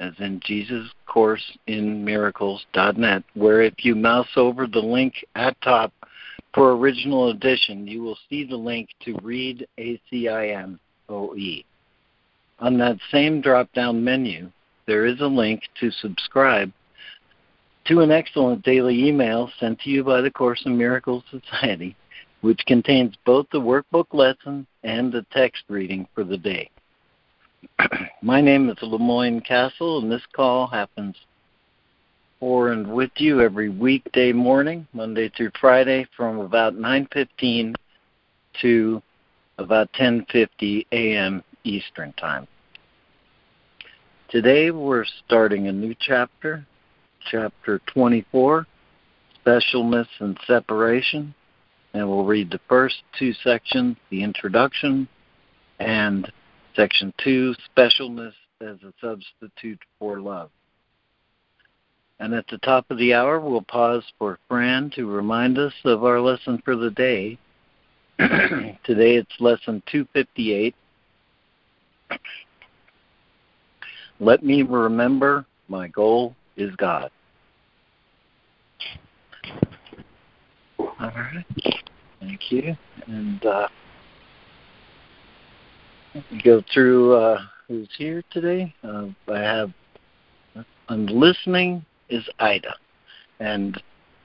as in Jesus Course in where if you mouse over the link at top for original edition, you will see the link to read ACIM OE. On that same drop down menu, there is a link to subscribe to an excellent daily email sent to you by the Course in Miracles Society, which contains both the workbook lesson and the text reading for the day. My name is LeMoyne Castel, and this call happens for and with you every weekday morning, Monday through Friday, from about 9:15 to about 10:50 a.m. Eastern Time. Today we're starting a new chapter, chapter 24, specialness and separation, and we'll read the first two sections, the introduction and Section 2 Specialness as a Substitute for Love. And at the top of the hour, we'll pause for Fran to remind us of our lesson for the day. Today it's lesson 258. Let me remember my goal is God. All right. Thank you. And uh, go through uh, who's here today. Uh, I have I'm listening is Ida, and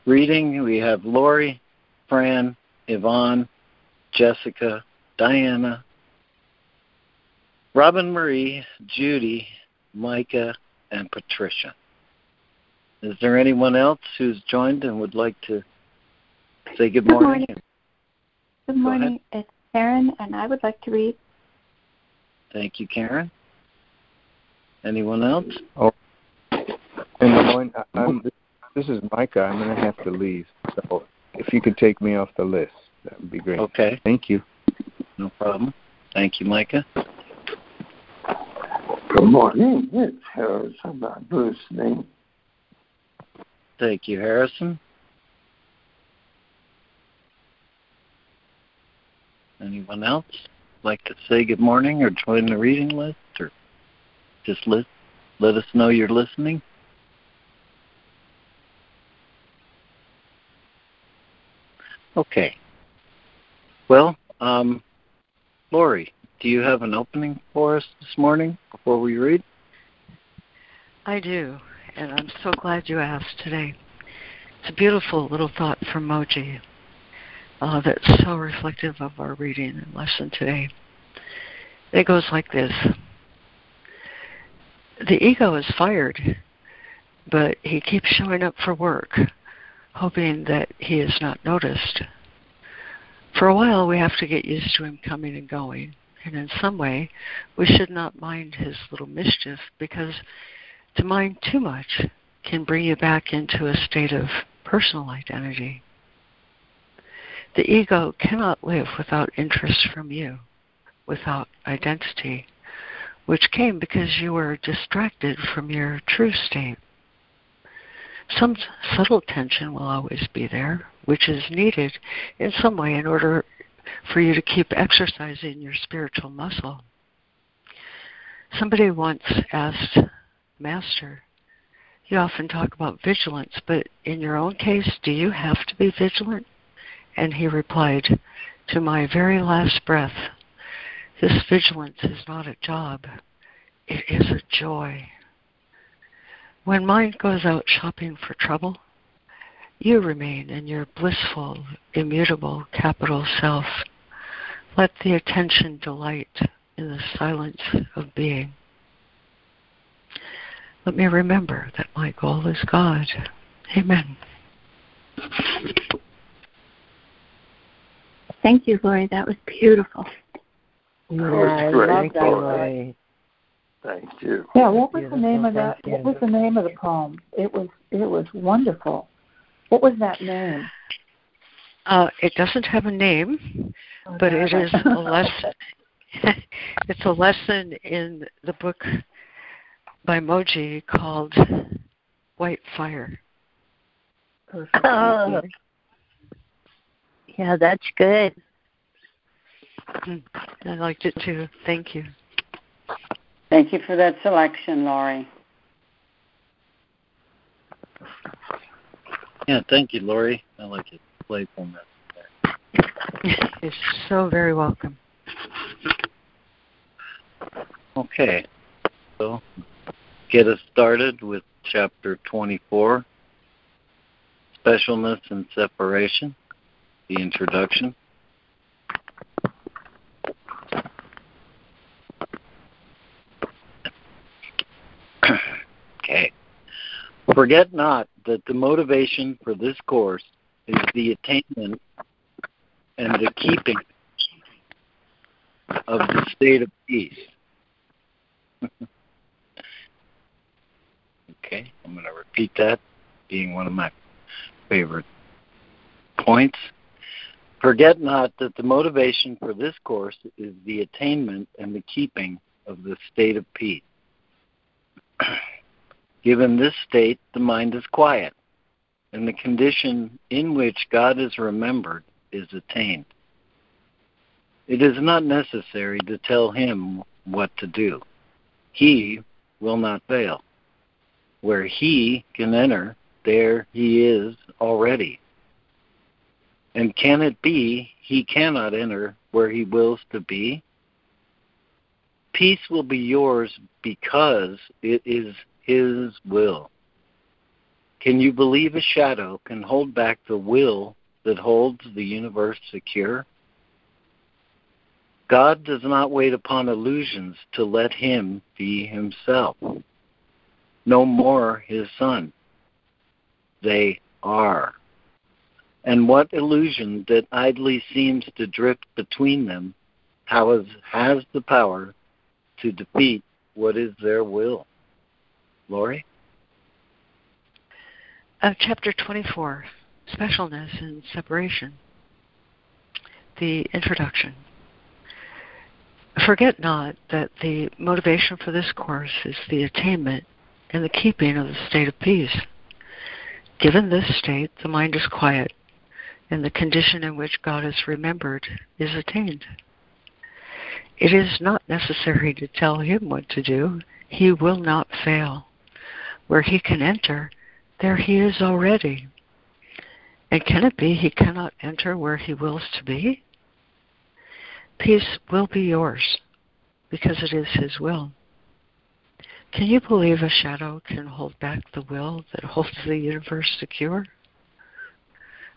reading we have Lori, Fran, Yvonne, Jessica, Diana, Robin Marie, Judy, Micah, and Patricia. Is there anyone else who's joined and would like to say good, good morning? morning? Good morning. It's Karen, and I would like to read Thank you, Karen. Anyone else? Oh, and LeMoyne, I'm, this is Micah. I'm going to have to leave. So if you could take me off the list, that would be great. Okay. Thank you. No problem. Thank you, Micah. Good morning. It's Harrison. I'm listening. Thank you, Harrison. Anyone else? Like to say good morning or join the reading list or just let, let us know you're listening? Okay. Well, um, Lori, do you have an opening for us this morning before we read? I do, and I'm so glad you asked today. It's a beautiful little thought from Mooji uh, that's so reflective of our reading and lesson today. It goes like this The ego is fired, but he keeps showing up for work, hoping that he is not noticed. For a while, we have to get used to him coming and going, and in some way, we should not mind his little mischief because to mind too much can bring you back into a state of personal identity. The ego cannot live without interest from you, without identity, which came because you were distracted from your true state. Some subtle tension will always be there, which is needed in some way in order for you to keep exercising your spiritual muscle. Somebody once asked, Master, you often talk about vigilance, but in your own case, do you have to be vigilant? And he replied, To my very last breath, this vigilance is not a job, it is a joy. When mind goes out shopping for trouble, you remain in your blissful, immutable capital self. Let the attention delight in the silence of being. Let me remember that my goal is God. Amen. Thank you, Lori. That was beautiful. Yeah, I love that, Lori. Thank you. Yeah, what was the name of that? What was the name of the poem? It was it was wonderful. What was that name? Uh, it doesn't have a name, oh, but it is a lesson. it's a lesson in the book by Mooji called White Fire. Oh. Yeah, that's good. Hmm. I liked it too. Thank you. Thank you for that selection, Laurie. Yeah, thank you, Laurie. I like it. Playfulness. You're so very welcome. Okay, so get us started with chapter 24 Specialness and Separation, the introduction. okay. Forget not that the motivation for this course is the attainment and the keeping of the state of peace. okay, I'm going to repeat that, being one of my favorite points. Forget not that the motivation for this course is the attainment and the keeping of the state of peace. Given this state, the mind is quiet, and the condition in which God is remembered is attained. It is not necessary to tell him what to do. He will not fail. Where he can enter, there he is already. And can it be he cannot enter where he wills to be? Peace will be yours because it is his will. Can you believe a shadow can hold back the will that holds the universe secure? God does not wait upon illusions to let him be himself. No more his son. They are. And what illusion that idly seems to drift between them has, has the power to defeat what is their will? Uh, chapter 24 Specialness and Separation. The introduction. Forget not that the motivation for this course is the attainment and the keeping of the state of peace. Given this state, the mind is quiet, and the condition in which God is remembered is attained. It is not necessary to tell him what to do. He will not fail. Where he can enter, there he is already. And can it be he cannot enter where he wills to be? Peace will be yours because it is his will. Can you believe a shadow can hold back the will that holds the universe secure?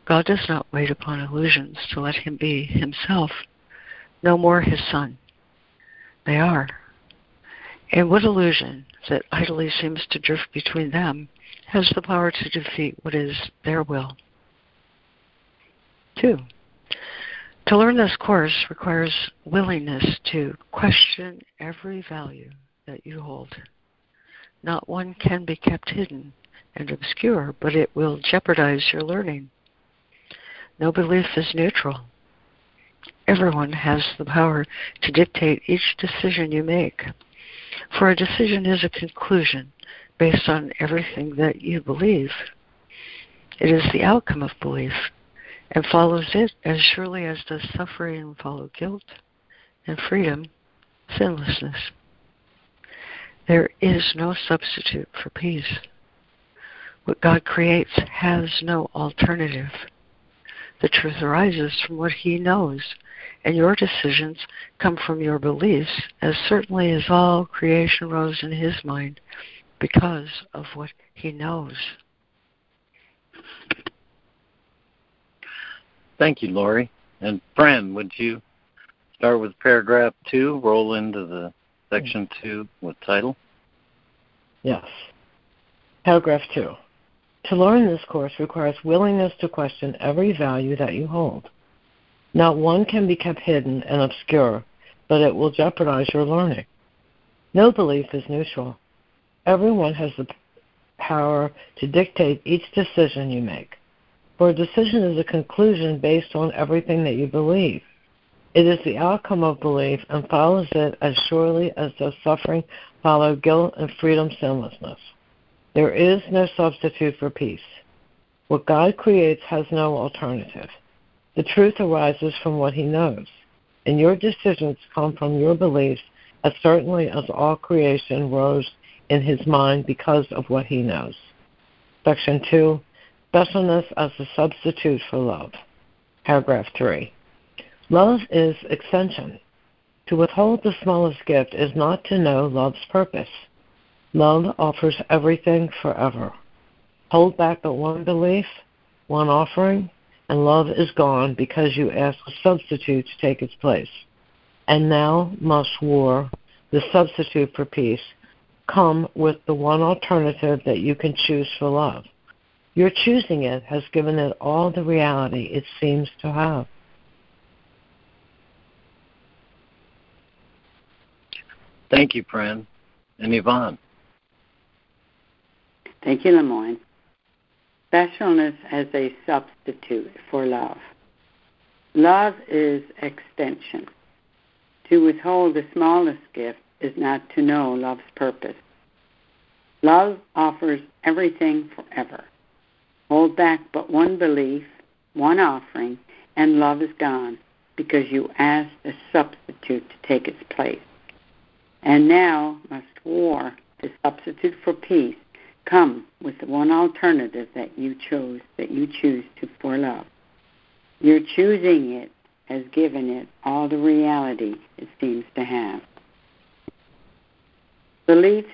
God does not wait upon illusions to let him be himself, no more his son. They are. And what illusion that idly seems to drift between them has the power to defeat what is their will? Two, to learn this course requires willingness to question every value that you hold. Not one can be kept hidden and obscure, but it will jeopardize your learning. No belief is neutral. Everyone has the power to dictate each decision you make. For a decision is a conclusion based on everything that you believe. It is the outcome of belief and follows it as surely as does suffering follow guilt and freedom, sinlessness. There is no substitute for peace. What God creates has no alternative. The truth arises from what He knows, and your decisions come from your beliefs, as certainly as all creation rose in His mind because of what He knows. Thank you, Laurie. And Fran, would you start with paragraph two, roll into the section two with title? Yes. Paragraph two. To learn this course requires willingness to question every value that you hold. Not one can be kept hidden and obscure, but it will jeopardize your learning. No belief is neutral. Everyone has the power to dictate each decision you make. For a decision is a conclusion based on everything that you believe. It is the outcome of belief and follows it as surely as does suffering follow guilt and freedom sinlessness. There is no substitute for peace. What God creates has no alternative. The truth arises from what He knows, and your decisions come from your beliefs as certainly as all creation rose in His mind because of what He knows. Section 2 Specialness as a substitute for love. Paragraph 3. Love is extension. To withhold the smallest gift is not to know love's purpose. Love offers everything forever. Hold back but one belief, one offering, and love is gone because you ask a substitute to take its place. And now must war, the substitute for peace, come with the one alternative that you can choose for love. Your choosing it has given it all the reality it seems to have. Thank you, Fran. And Yvonne. Thank you, LeMoyne. Specialness as a substitute for love. Love is extension. To withhold the smallest gift is not to know love's purpose. Love offers everything forever. Hold back but one belief, one offering, and love is gone because you asked a substitute to take its place. And now must war, the substitute for peace, come with the one alternative that you chose, that you choose to for love. Your choosing it has given it all the reality it seems to have. Beliefs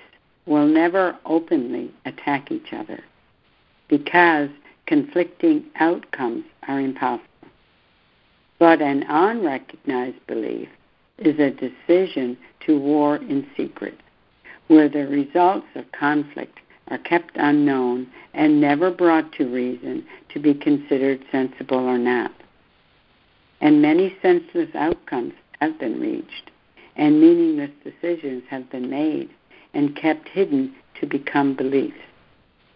will never openly attack each other because conflicting outcomes are impossible. But an unrecognized belief is a decision to war in secret, where the results of conflict are kept unknown and never brought to reason to be considered sensible or not. And many senseless outcomes have been reached, and meaningless decisions have been made and kept hidden to become beliefs,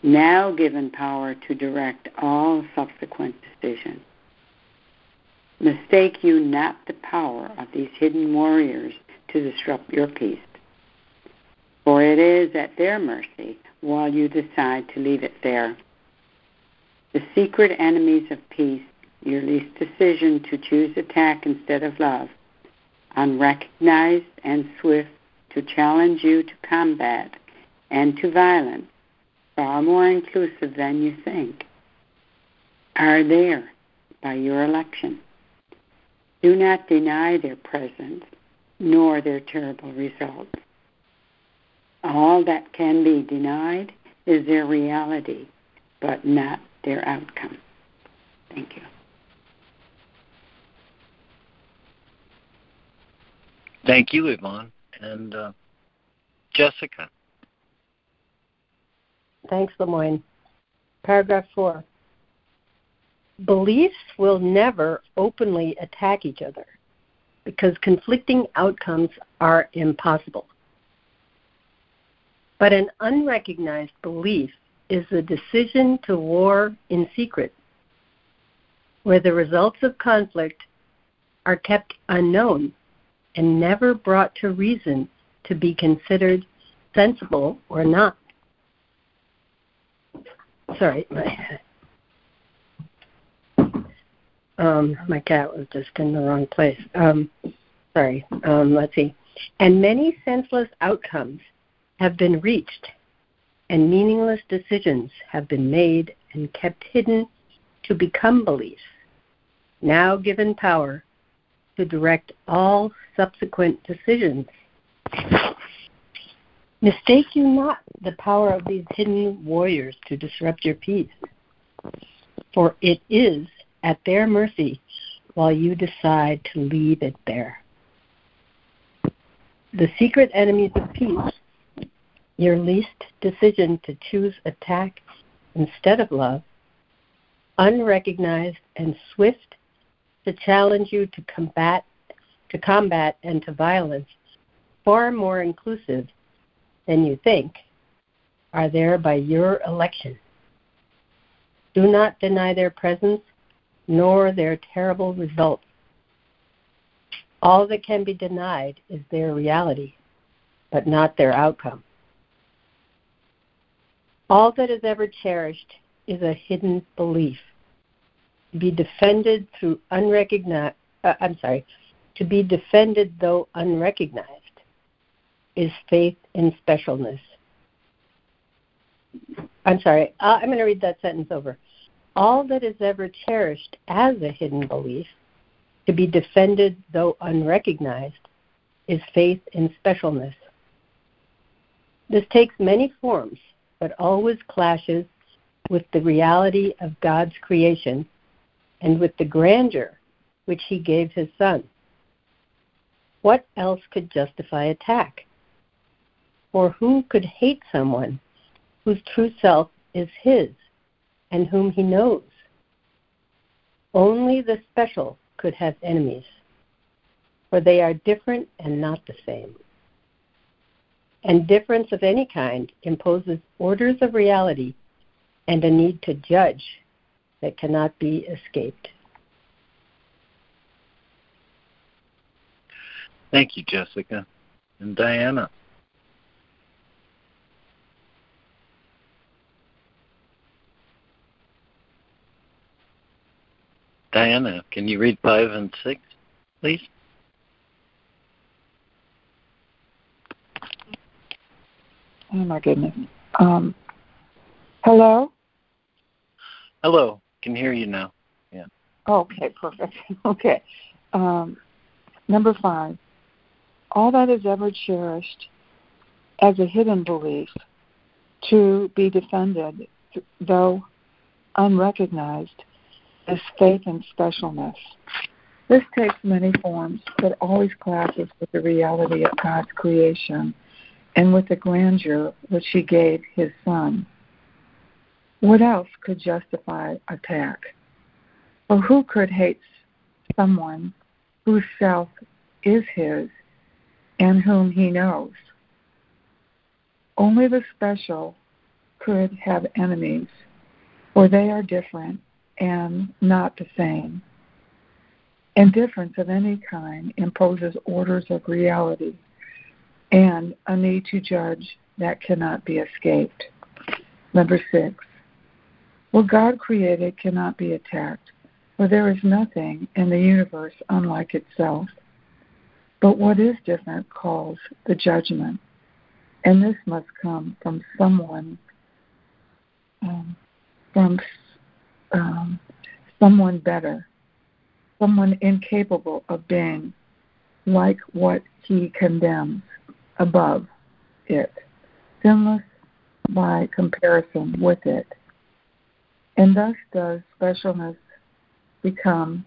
now given power to direct all subsequent decisions. Mistake you not the power of these hidden warriors to disrupt your peace. For it is at their mercy while you decide to leave it there. The secret enemies of peace, your least decision to choose attack instead of love, unrecognized and swift to challenge you to combat and to violence, far more inclusive than you think, are there by your election. Do not deny their presence nor their terrible results. All that can be denied is their reality, but not their outcome. Thank you. Thank you, Yvonne. And uh, Jessica. Thanks, LeMoyne. Paragraph 4. Beliefs will never openly attack each other because conflicting outcomes are impossible. But an unrecognized belief is a decision to war in secret, where the results of conflict are kept unknown and never brought to reason to be considered sensible or not. Sorry, my um, my cat was just in the wrong place. Um, sorry. Um, let's see. And many senseless outcomes have been reached, and meaningless decisions have been made and kept hidden to become beliefs, now given power to direct all subsequent decisions. Mistake you not the power of these hidden warriors to disrupt your peace, for it is at their mercy while you decide to leave it there. The secret enemies of peace, your least decision to choose attack instead of love, unrecognized and swift to challenge you to combat to combat and to violence, far more inclusive than you think, are there by your election. Do not deny their presence nor their terrible results. All that can be denied is their reality, but not their outcome. All that is ever cherished is a hidden belief. To be defended through unrecognized, uh, I'm sorry, to be defended though unrecognized is faith in specialness. I'm sorry, uh, I'm going to read that sentence over. All that is ever cherished as a hidden belief, to be defended though unrecognized, is faith in specialness. This takes many forms, but always clashes with the reality of God's creation and with the grandeur which He gave His Son. What else could justify attack? Or who could hate someone whose true self is His and whom He knows? Only the special could have enemies, for they are different and not the same and difference of any kind imposes orders of reality and a need to judge that cannot be escaped. Thank you, Jessica. And Diana. Diana, can you read five and six, please? Oh my goodness. Um, hello. Hello. Can hear you now. Yeah. Okay, perfect. Okay. Um, number five. All that is ever cherished as a hidden belief to be defended, though unrecognized, is faith and specialness. This takes many forms, but always clashes with the reality of God's creation and with the grandeur which he gave his son. What else could justify attack? Or who could hate someone whose self is his and whom he knows? Only the special could have enemies, for they are different and not the same. Indifference of any kind imposes orders of reality and a need to judge that cannot be escaped. Number six, what God created cannot be attacked, for there is nothing in the universe unlike itself. But what is different calls the judgment, and this must come from someone, um, from um, someone better, someone incapable of being like what he condemns above it, sinless by comparison with it. And thus does specialness become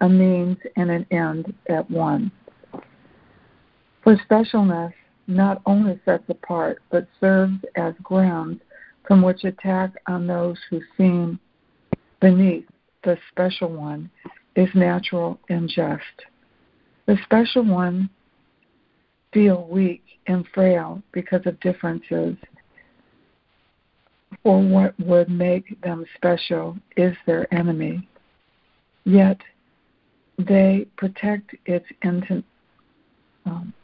a means and an end at one. For specialness not only sets apart, but serves as grounds from which attack on those who seem beneath the special one is natural and just. The special one feel weak and frail because of differences, or what would make them special is their enemy. Yet they protect its um,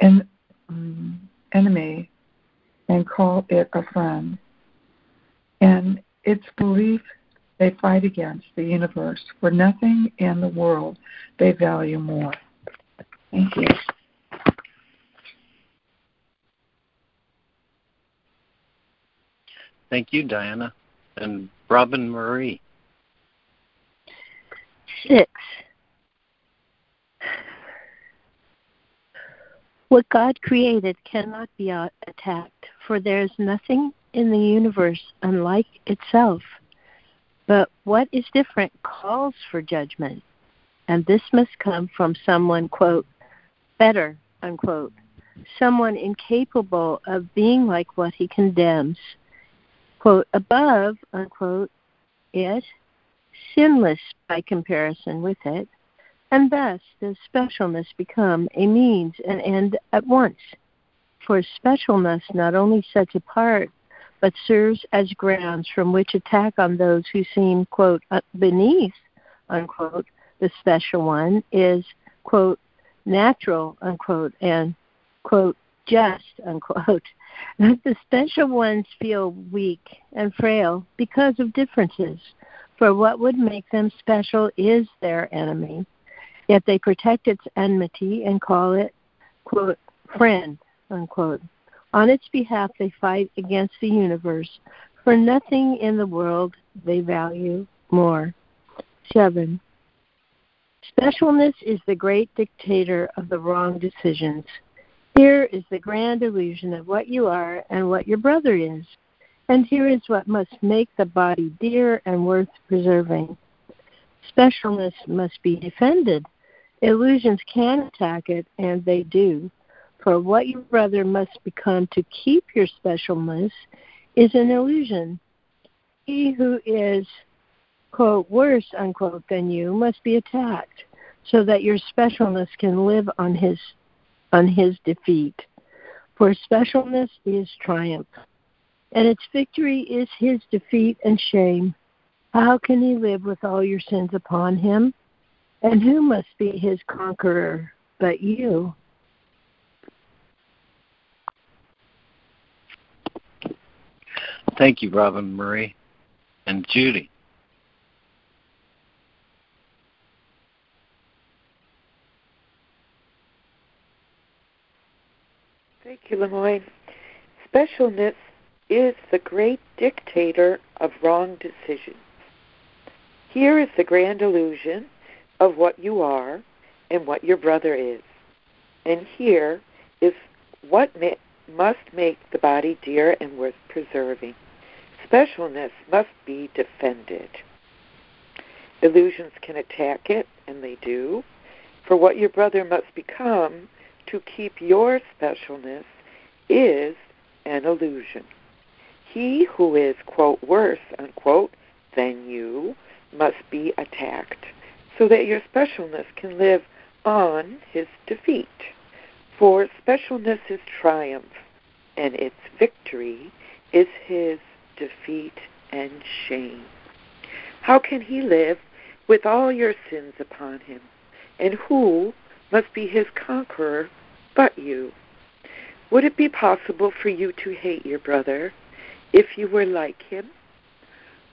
en- um, enemy and call it a friend. And its belief they fight against the universe, for nothing in the world they value more. Thank you. Thank you, Diana. And Robin Marie. Six. What God created cannot be attacked, for there is nothing in the universe unlike itself. But what is different calls for judgment, and this must come from someone, quote, better, unquote, someone incapable of being like what he condemns, quote, above, unquote, it, sinless by comparison with it, and thus does specialness become a means and end at once. For specialness not only sets apart, but serves as grounds from which attack on those who seem, quote, uh, beneath, unquote, the special one is, quote, natural, unquote, and, quote, just, unquote. The special ones feel weak and frail because of differences, for what would make them special is their enemy. Yet they protect its enmity and call it, quote, friend, unquote. On its behalf, they fight against the universe, for nothing in the world they value more. 7. Specialness is the great dictator of the wrong decisions. Here is the grand illusion of what you are and what your brother is. And here is what must make the body dear and worth preserving. Specialness must be defended. Illusions can attack it, and they do. For what your brother must become to keep your specialness is an illusion. He who is, quote, worse, unquote, than you must be attacked so that your specialness can live on his on his defeat. For specialness is triumph, and its victory is his defeat and shame. How can he live with all your sins upon him? And who must be his conqueror but you? Thank you, Robin Marie and Judy. Thank you, LeMoyne. Specialness is the great dictator of wrong decisions. Here is the grand illusion of what you are and what your brother is. And here is what must make the body dear and worth preserving. Specialness must be defended. Illusions can attack it, and they do. For what your brother must become to keep your specialness is an illusion. He who is, quote, worse, unquote, than you must be attacked so that your specialness can live on his defeat. For specialness is triumph, and its victory is his defeat and shame. How can he live with all your sins upon him? And who must be his conqueror but you. Would it be possible for you to hate your brother if you were like him?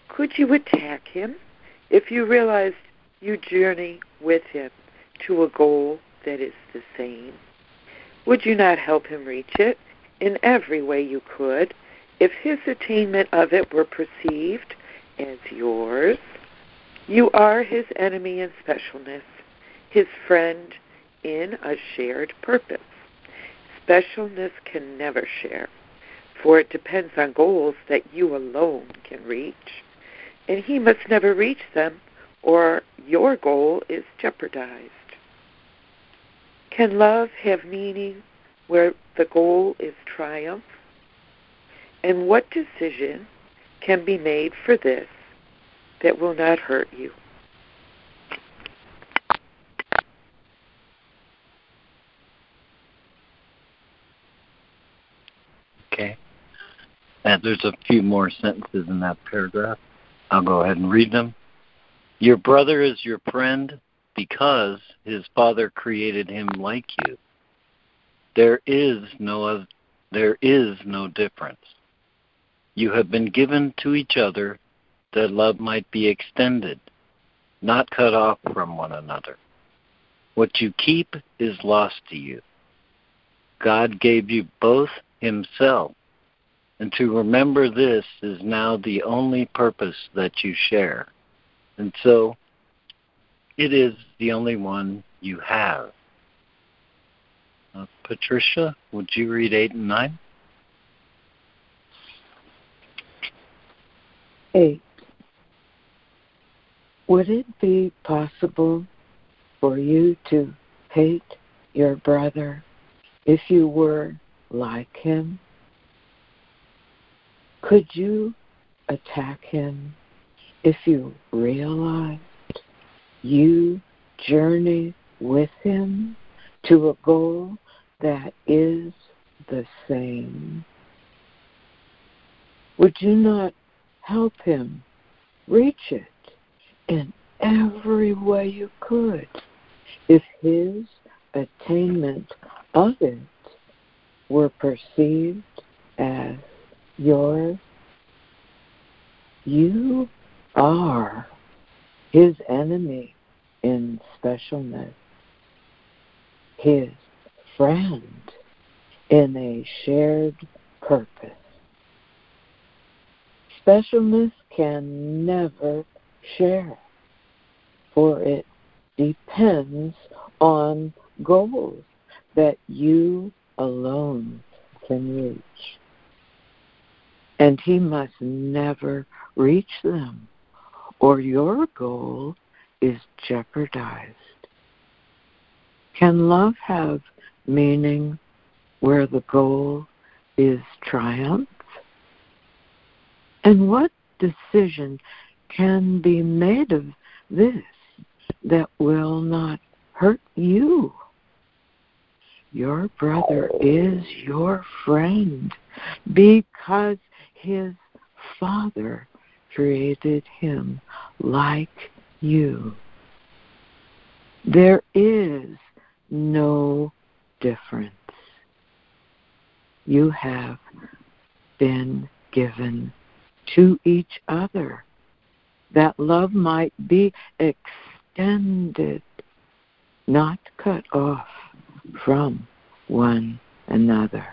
Could you attack him if you realized you journey with him to a goal that is the same? Would you not help him reach it in every way you could if his attainment of it were perceived as yours? You are his enemy in specialness, his friend in a shared purpose specialness can never share, for it depends on goals that you alone can reach, and he must never reach them, or your goal is jeopardized. Can love have meaning where the goal is triumph? And what decision can be made for this that will not hurt you? Okay. There's a few more sentences in that paragraph. I'll go ahead and read them. Your brother is your friend because his father created him like you. There is no there is no difference. You have been given to each other that love might be extended, not cut off from one another. What you keep is lost to you. God gave you both himself. And to remember this is now the only purpose that you share. And so it is the only one you have. Uh, Patricia, would you read 8 and 9? 8. Would it be possible for you to hate your brother if you were like him? Could you attack him if you realized you journey with him to a goal that is the same? Would you not help him reach it in every way you could if his attainment of it were perceived as yours? You are his enemy in specialness, his friend in a shared purpose. Specialness can never share, for it depends on goals that you alone can reach. And he must never reach them, or your goal is jeopardized. Can love have meaning where the goal is triumph? And what decision can be made of this that will not hurt you? Your brother is your friend because his father created him like you. There is no difference. You have been given to each other that love might be extended, not cut off from one another.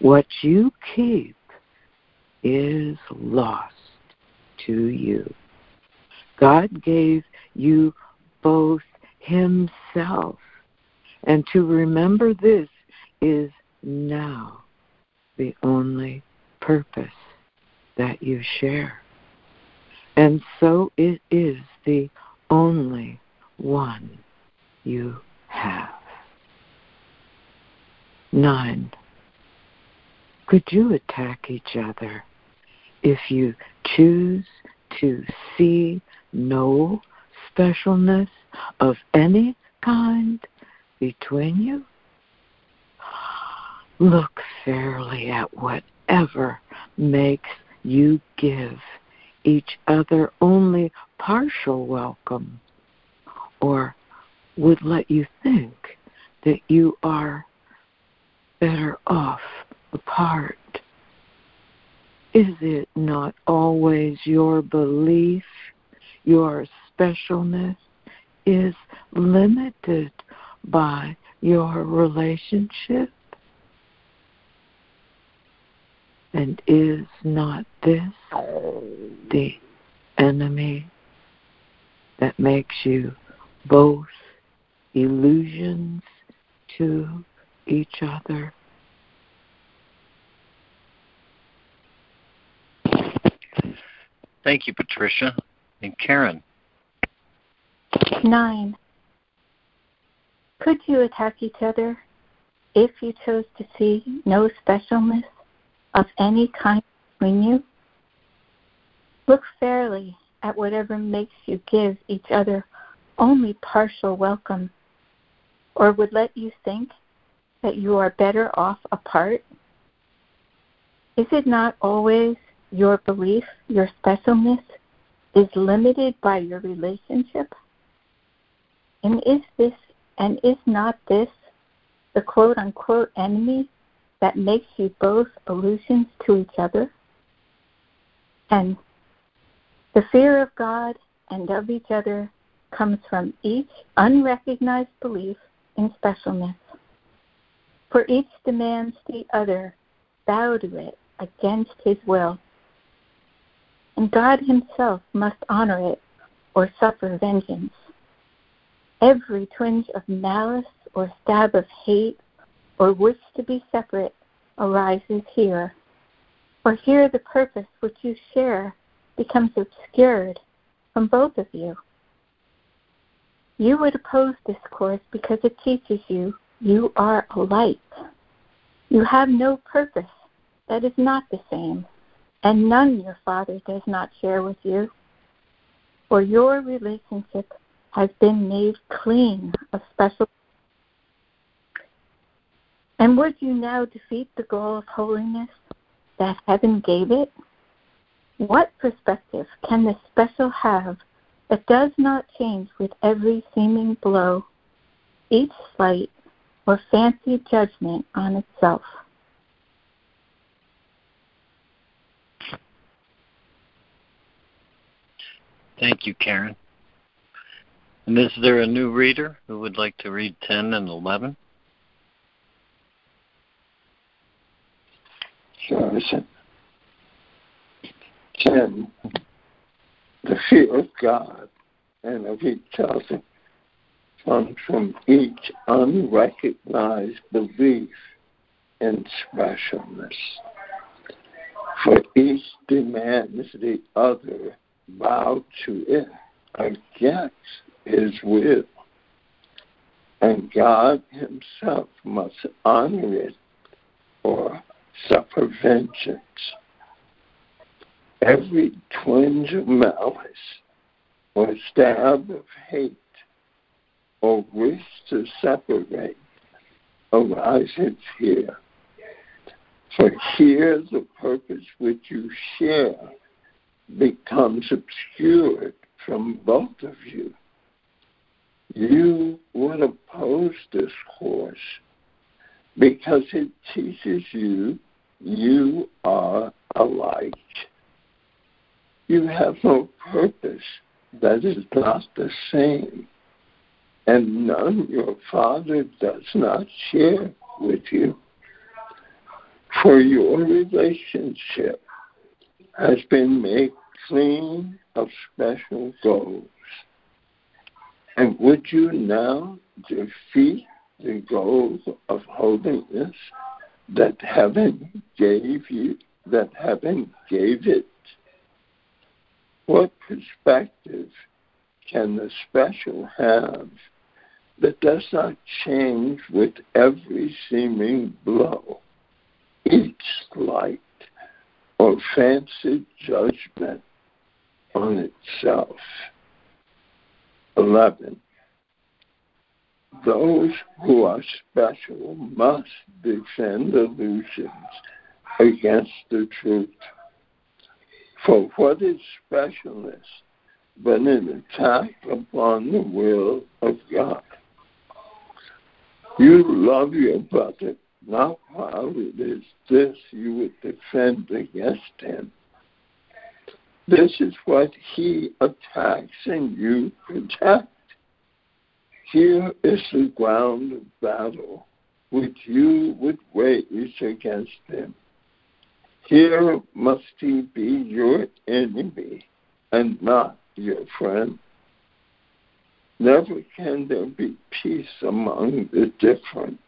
What you keep is lost to you. God gave you both Himself, and to remember this is now the only purpose that you share. And so it is the only one you have. Nine. Could you attack each other if you choose to see no specialness of any kind between you? Look fairly at whatever makes you give each other only partial welcome or would let you think that you are better off apart. Is it not always your belief, your specialness is limited by your relationship? And is not this the enemy that makes you both illusions to each other? Thank you, Patricia. And Karen. Nine. Could you attack each other if you chose to see no specialness of any kind between you? Look fairly at whatever makes you give each other only partial welcome, or would let you think that you are better off apart? Is it not always your belief, your specialness, is limited by your relationship? And is this and is not this the quote unquote enemy that makes you both illusions to each other? And the fear of God and of each other comes from each unrecognized belief in specialness. For each demands the other bow to it against his will. And God himself must honor it or suffer vengeance. Every twinge of malice or stab of hate or wish to be separate arises here. For here the purpose which you share becomes obscured from both of you. You would oppose this course because it teaches you you are alike. You have no purpose that is not the same, and none your Father does not share with you. For your relationship has been made clean, a special. And would you now defeat the goal of holiness that heaven gave it? What perspective can the special have that does not change with every seeming blow, each slight or fancy judgment on itself? Thank you, Karen. And is there a new reader who would like to read 10 and 11? Sure. listen. 10. The fear of God and of each other comes from each unrecognized belief in specialness. For each demands the other bow to it against his will. And God himself must honor it or suffer vengeance. Every twinge of malice or stab of hate or wish to separate arises here. For here the purpose which you share becomes obscured from both of you. You would oppose this course because it teaches you you are alike. You have no purpose that is not the same, and none your Father does not share with you. For your relationship has been made clean of special goals. And would you now defeat the goals of holiness that heaven gave you, that heaven gave it? What perspective can the special have that does not change with every seeming blow, each slight or fancied judgment on itself? 11. Those who are special must defend illusions against the truth. For what is specialness but an attack upon the will of God? You love your brother not while it is this you would defend against him. This is what he attacks and you protect. Here is the ground of battle which you would wage against him. Here must he be your enemy and not your friend. Never can there be peace among the different.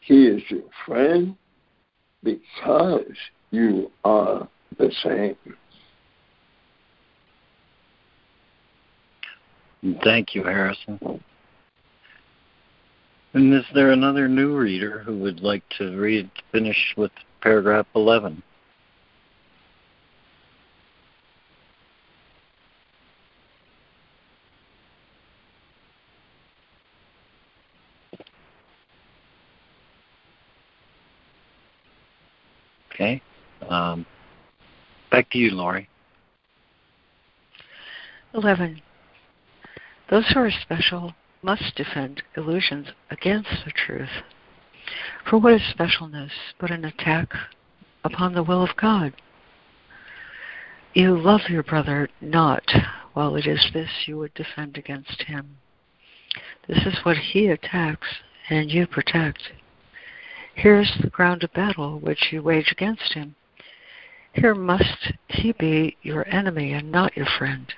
He is your friend because you are the same. Thank you, Harrison. And is there another new reader who would like to read finish with paragraph 11? Okay. Um, back to you, Lori. 11. Those who are special must defend illusions against the truth. For what is specialness but an attack upon the will of God? You love your brother not while it is this you would defend against him. This is what he attacks and you protect. Here is the ground of battle which you wage against him. Here must he be your enemy and not your friend.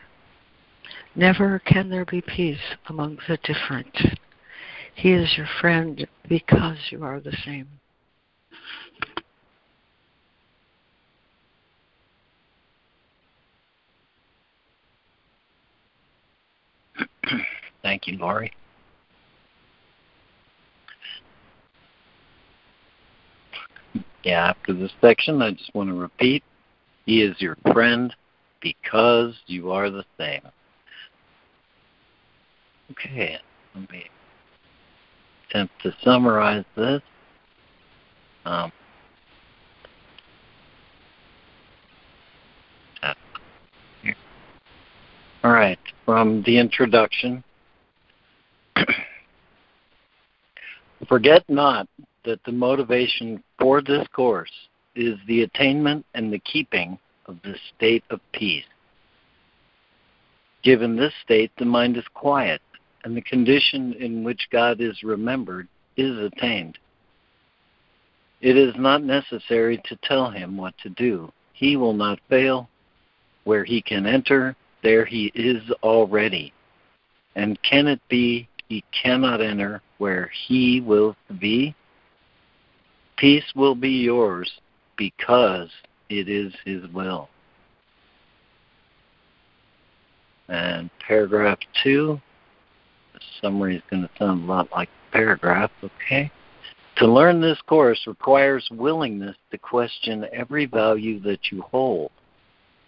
Never can there be peace among the different. He is your friend because you are the same. Thank you, Laurie. Yeah, after this section, I just want to repeat He is your friend because you are the same. Okay, let me attempt to summarize this. Um, all right, from the introduction. Forget not that the motivation for this course is the attainment and the keeping of the state of peace. Given this state, the mind is quiet, and the condition in which God is remembered is attained. It is not necessary to tell him what to do. He will not fail. Where he can enter, there he is already. And can it be he cannot enter where he will be? Peace will be yours because it is his will. And paragraph two, summary is going to sound a lot like the paragraph, okay? To learn this course requires willingness to question every value that you hold.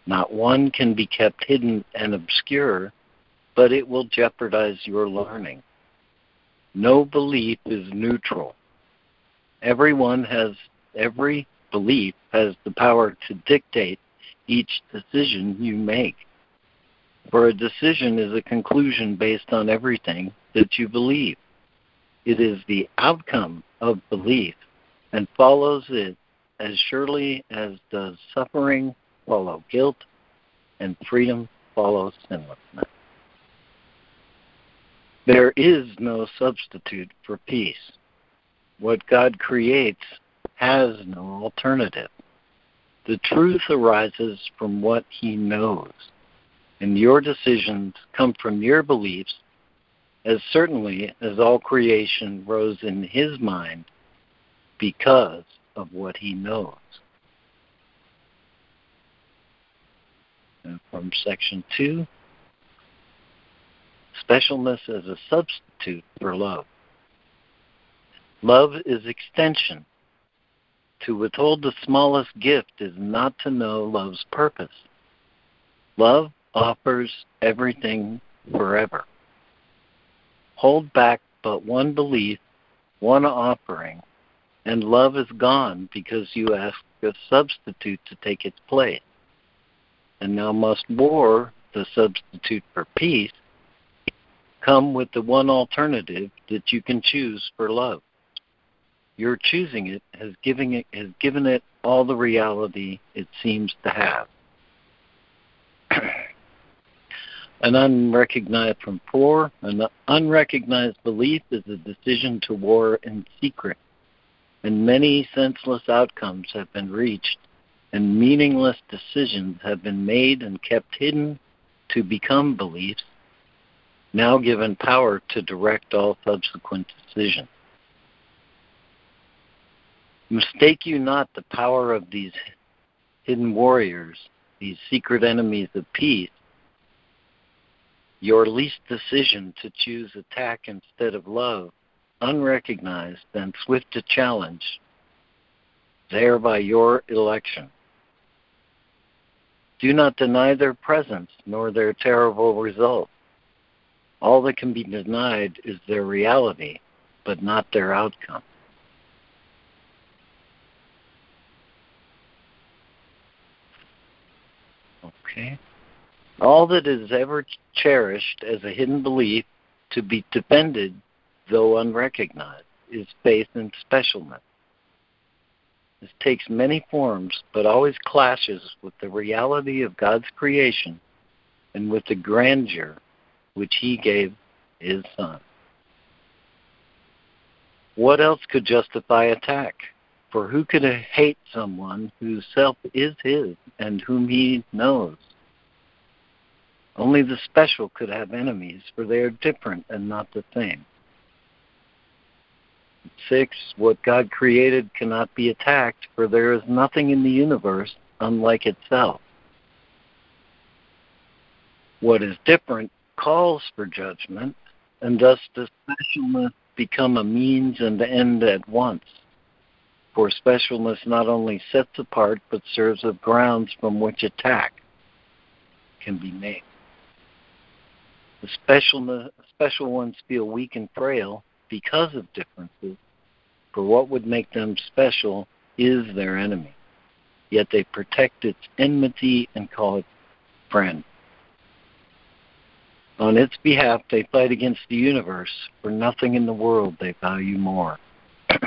Not one can be kept hidden and obscure, but it will jeopardize your learning. No belief is neutral. Everyone has, every belief has the power to dictate each decision you make. For a decision is a conclusion based on everything that you believe. It is the outcome of belief and follows it as surely as does suffering follow guilt and freedom follows sinlessness. There is no substitute for peace. What God creates has no alternative. The truth arises from what He knows and your decisions come from your beliefs as certainly as all creation rose in his mind because of what he knows. And from section 2, specialness as a substitute for love. Love is extension. To withhold the smallest gift is not to know love's purpose. Love offers everything forever. Hold back but one belief, one offering, and love is gone because you ask a substitute to take its place. And now must war, the substitute for peace, come with the one alternative that you can choose for love. Your choosing it has given it has given it all the reality it seems to have. An unrecognized from four, an unrecognized belief is a decision to war in secret, and many senseless outcomes have been reached, and meaningless decisions have been made and kept hidden to become beliefs, now given power to direct all subsequent decisions. Mistake you not the power of these hidden warriors, these secret enemies of peace, your least decision to choose attack instead of love, unrecognized and swift to challenge, there by your election. Do not deny their presence nor their terrible result. All that can be denied is their reality, but not their outcome. Okay. All that is ever cherished as a hidden belief to be defended, though unrecognized, is faith in specialness. This takes many forms, but always clashes with the reality of God's creation and with the grandeur which He gave His Son. What else could justify attack? For who could hate someone whose self is His and whom He knows? Only the special could have enemies, for they are different and not the same. Six, what God created cannot be attacked, for there is nothing in the universe unlike itself. What is different calls for judgment, and thus does specialness become a means and end at once. For specialness not only sets apart, but serves as grounds from which attack can be made. The special, special ones feel weak and frail because of differences, for what would make them special is their enemy. Yet they protect its enmity and call it friend. On its behalf, they fight against the universe. For nothing in the world they value more.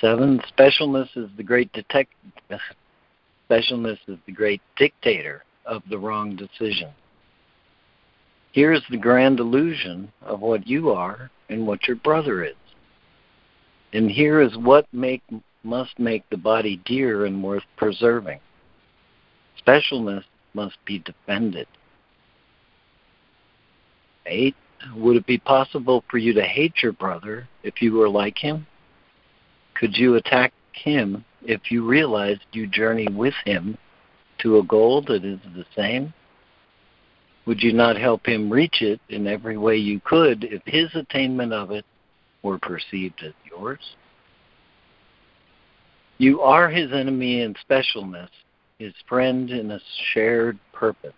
Seven, specialness is the great detect. Specialness is the great dictator of the wrong decision. Here is the grand illusion of what you are and what your brother is. And here is what make, must make the body dear and worth preserving. Specialness must be defended. Eight, would it be possible for you to hate your brother if you were like him? Could you attack him if you realized you journey with him to a goal that is the same? Would you not help him reach it in every way you could if his attainment of it were perceived as yours? You are his enemy in specialness, his friend in a shared purpose.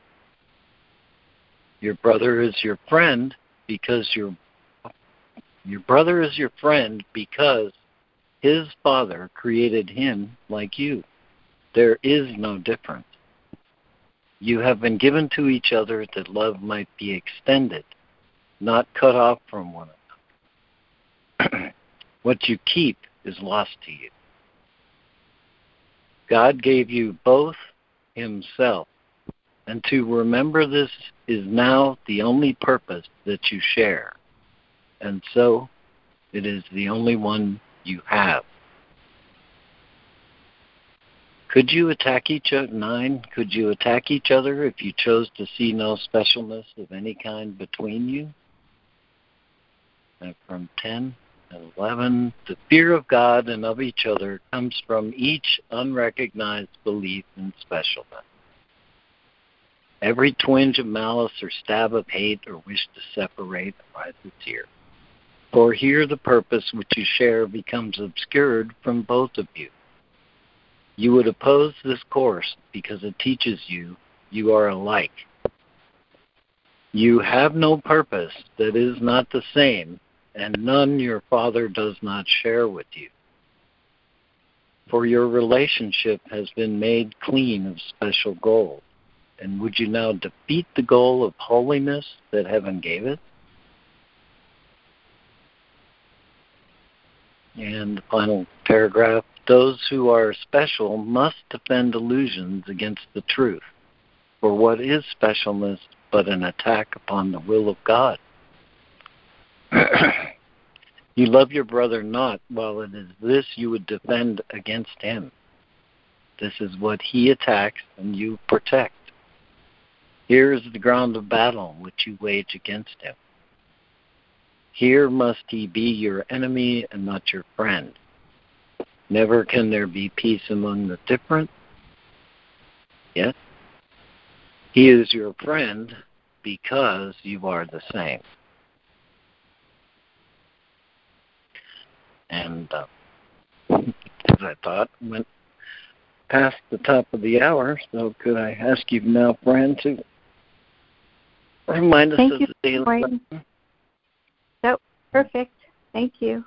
Your brother is your friend because your your brother is your friend because his father created him like you. There is no difference. You have been given to each other that love might be extended, not cut off from one another. what you keep is lost to you. God gave you both Himself, and to remember this is now the only purpose that you share, and so it is the only one you have. Could you attack each other? Nine. Could you attack each other if you chose to see no specialness of any kind between you? And from ten and eleven, the fear of God and of each other comes from each unrecognized belief in specialness. Every twinge of malice or stab of hate or wish to separate arises here. For here the purpose which you share becomes obscured from both of you. You would oppose this course because it teaches you you are alike. You have no purpose that is not the same, and none your Father does not share with you. For your relationship has been made clean of special gold. And would you now defeat the goal of holiness that heaven gave it? And the final paragraph those who are special must defend illusions against the truth. For what is specialness but an attack upon the will of God? you love your brother not, while it is this you would defend against him. This is what he attacks and you protect. Here is the ground of battle which you wage against him. Here must he be your enemy and not your friend. Never can there be peace among the different. Yes? He is your friend because you are the same. And uh, as I thought, went past the top of the hour, so could I ask you now, Fran, to remind us Thank of you, the daily Wayne. So perfect. Thank you.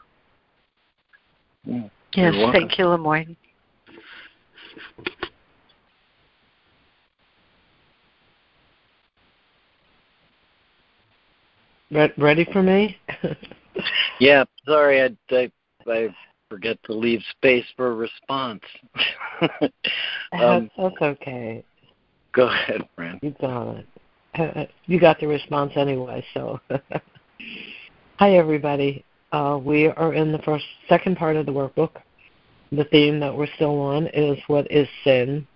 Mm. Yes, thank you, LeMoyne. Re- ready for me? Yeah, sorry, I, I I forget to leave space for a response. um, that's, that's okay. go ahead, Fran. You got it. You got the response anyway, so. Hi, everybody. Uh, we are in the first, second part of the workbook. The theme that we're still on is what is sin.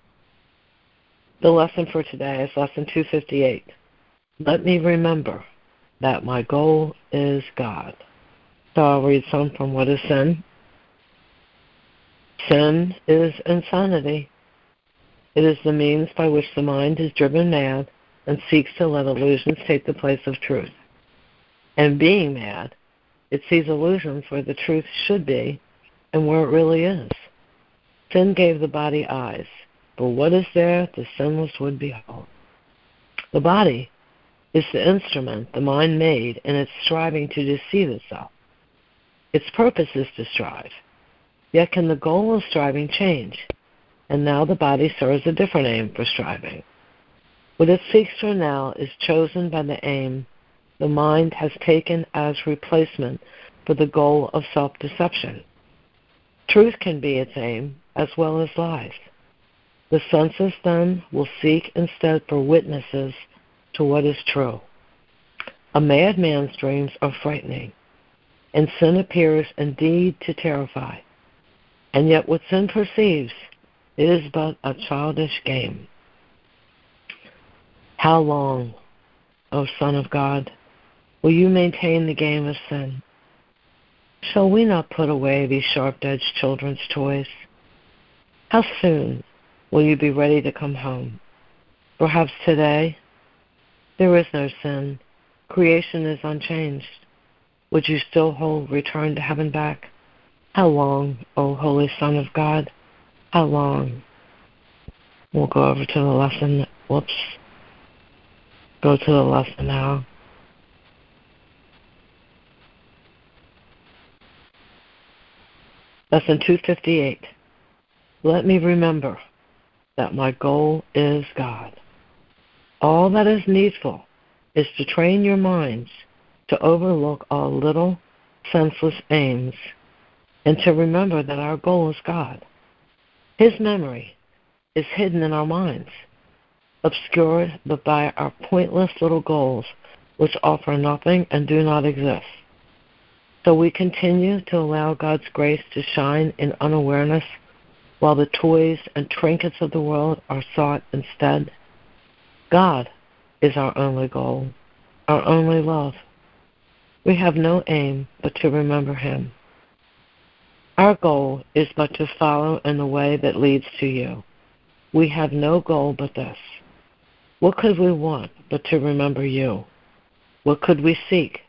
The lesson for today is lesson 258. Let me remember that my goal is God. So I'll read some from What is Sin? Sin is insanity. It is the means by which the mind is driven mad and seeks to let illusions take the place of truth. And being mad, it sees illusions where the truth should be and where it really is. Sin gave the body eyes, but what is there the sinless would behold? The body is the instrument the mind made in its striving to deceive itself. Its purpose is to strive. Yet can the goal of striving change? And now the body serves a different aim for striving. What it seeks for now is chosen by the aim the mind has taken as replacement for the goal of self deception. Truth can be its aim as well as lies. The senses then will seek instead for witnesses to what is true. A madman's dreams are frightening, and sin appears indeed to terrify. And yet what sin perceives is but a childish game. How long, O Son of God, will you maintain the game of sin? Shall we not put away these sharp-edged children's toys? How soon will you be ready to come home? Perhaps today? There is no sin. Creation is unchanged. Would you still hold return to heaven back? How long, O Holy Son of God? How long? We'll go over to the lesson. Whoops. Go to the lesson now. Lesson 258. Let me remember that my goal is God. All that is needful is to train your minds to overlook all little, senseless aims and to remember that our goal is God. His memory is hidden in our minds, obscured by our pointless little goals which offer nothing and do not exist. So we continue to allow God's grace to shine in unawareness while the toys and trinkets of the world are sought instead. God is our only goal, our only love. We have no aim but to remember Him. Our goal is but to follow in the way that leads to you. We have no goal but this. What could we want but to remember you? What could we seek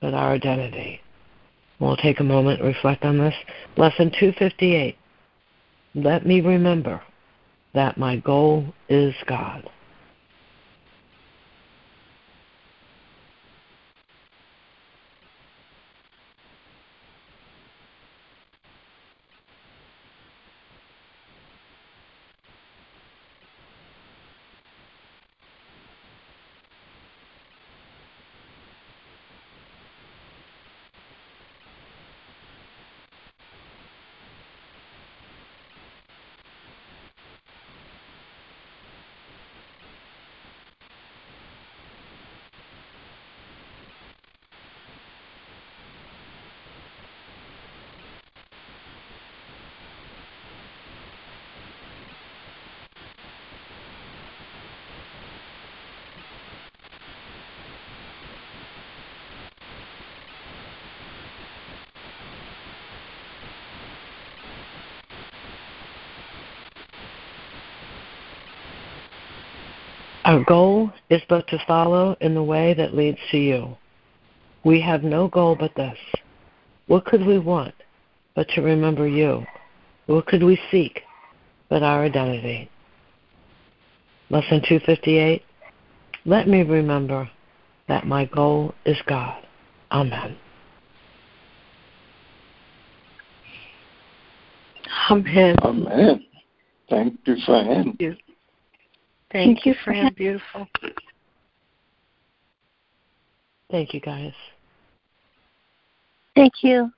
but our identity? We'll take a moment reflect on this. Lesson 258. Let me remember that my goal is God. Our goal is but to follow in the way that leads to you. We have no goal but this. What could we want but to remember you? What could we seek but our identity? Lesson 258 Let me remember that my goal is God. Amen. Amen. Amen. Thank you, Fran. Thank, Thank you, Fran. Beautiful. Thank you, guys. Thank you.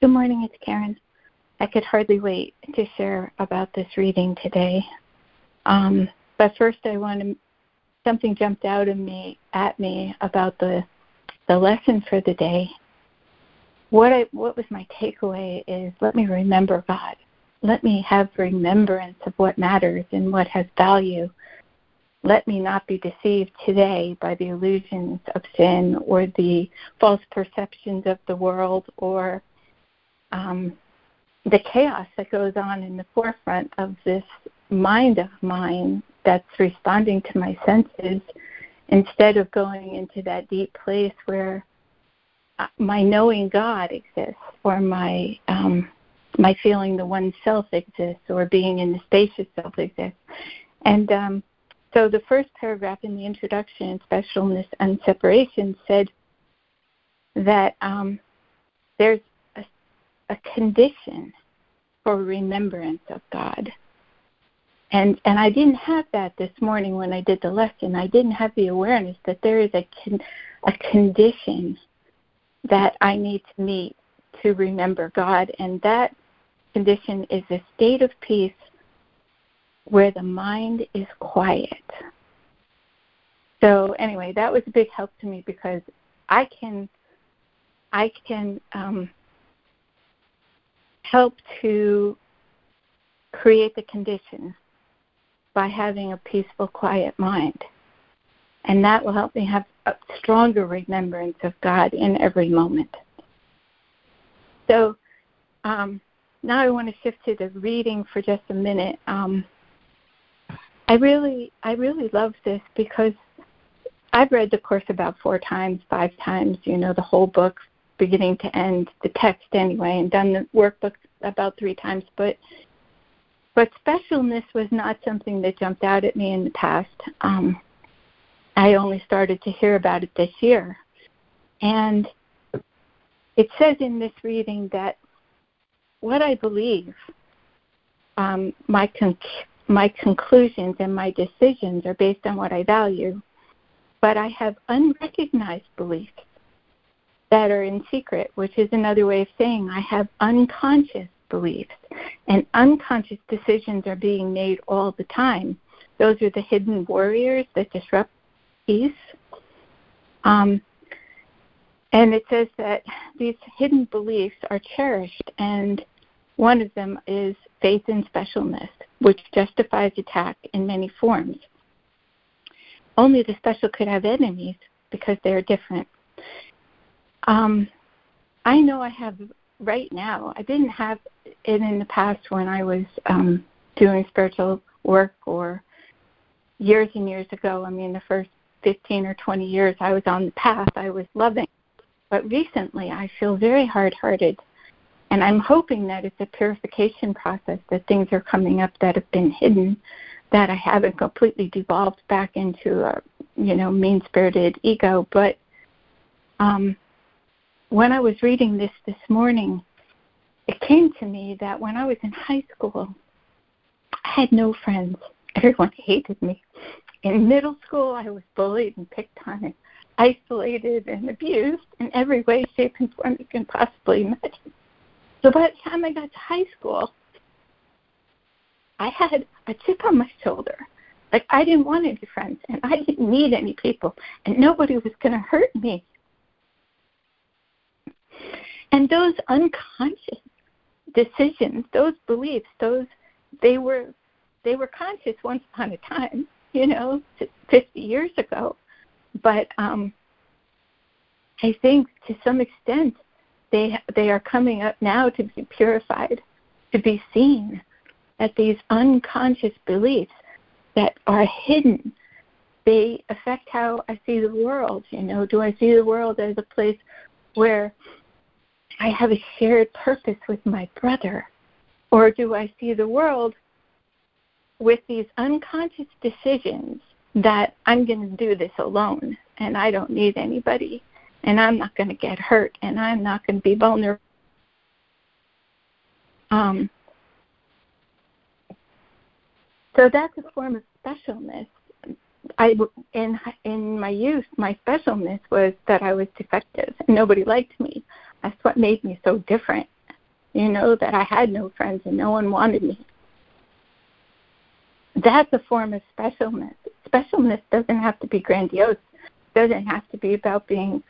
Good morning, it's Karen. I could hardly wait to share about this reading today. Um, but first, I want to something jumped out of me at me about the the lesson for the day. What I what was my takeaway is let me remember God. Let me have remembrance of what matters and what has value. Let me not be deceived today by the illusions of sin or the false perceptions of the world or um, the chaos that goes on in the forefront of this mind of mine that's responding to my senses instead of going into that deep place where my knowing God exists or my um, my feeling the one self exists or being in the spacious self exists. And um, so the first paragraph in the introduction, specialness and separation, said that um, there's a, a condition for remembrance of God. And and I didn't have that this morning when I did the lesson. I didn't have the awareness that there is a con, a condition that I need to meet to remember God, and that condition is a state of peace where the mind is quiet. So anyway, that was a big help to me because I can I can um, help to create the conditions by having a peaceful, quiet mind. And that will help me have a stronger remembrance of God in every moment. So um, now I want to shift to the reading for just a minute. Um, I really, I really love this because I've read the course about four times, five times. You know, the whole book, beginning to end, the text anyway, and done the workbook about three times. But but specialness was not something that jumped out at me in the past. Um, I only started to hear about it this year, and it says in this reading that what I believe, um, my con- my conclusions and my decisions are based on what I value, but I have unrecognized beliefs that are in secret, which is another way of saying I have unconscious beliefs. And unconscious decisions are being made all the time. Those are the hidden warriors that disrupt peace. Um, and it says that these hidden beliefs are cherished, and one of them is faith in specialness, which justifies attack in many forms. Only the special could have enemies because they are different. Um, I know I have right now. I didn't have it in the past when I was um, doing spiritual work or years and years ago. I mean, the first 15 or 20 years I was on the path, I was loving. But recently, I feel very hard hearted. And I'm hoping that it's a purification process, that things are coming up that have been hidden, that I haven't completely devolved back into a, you know, mean spirited ego. But um, when I was reading this this morning, it came to me that when I was in high school, I had no friends. Everyone hated me. In middle school, I was bullied and picked on and isolated and abused in every way, shape, and form you can possibly imagine. So by the time I got to high school, I had a chip on my shoulder. Like I didn't want any friends and I didn't need any people and nobody was going to hurt me and those unconscious decisions, those beliefs, those they were they were conscious once upon a time, you know, 50 years ago. But um, I think to some extent they they are coming up now to be purified, to be seen that these unconscious beliefs that are hidden they affect how I see the world. You know, do I see the world as a place where I have a shared purpose with my brother? Or do I see the world with these unconscious decisions that I'm going to do this alone and I don't need anybody and I'm not going to get hurt and I'm not going to be vulnerable? Um, so that's a form of specialness. I in in my youth, my specialness was that I was defective and nobody liked me. That's what made me so different. You know, that I had no friends and no one wanted me. That's a form of specialness. Specialness doesn't have to be grandiose. Doesn't have to be about being,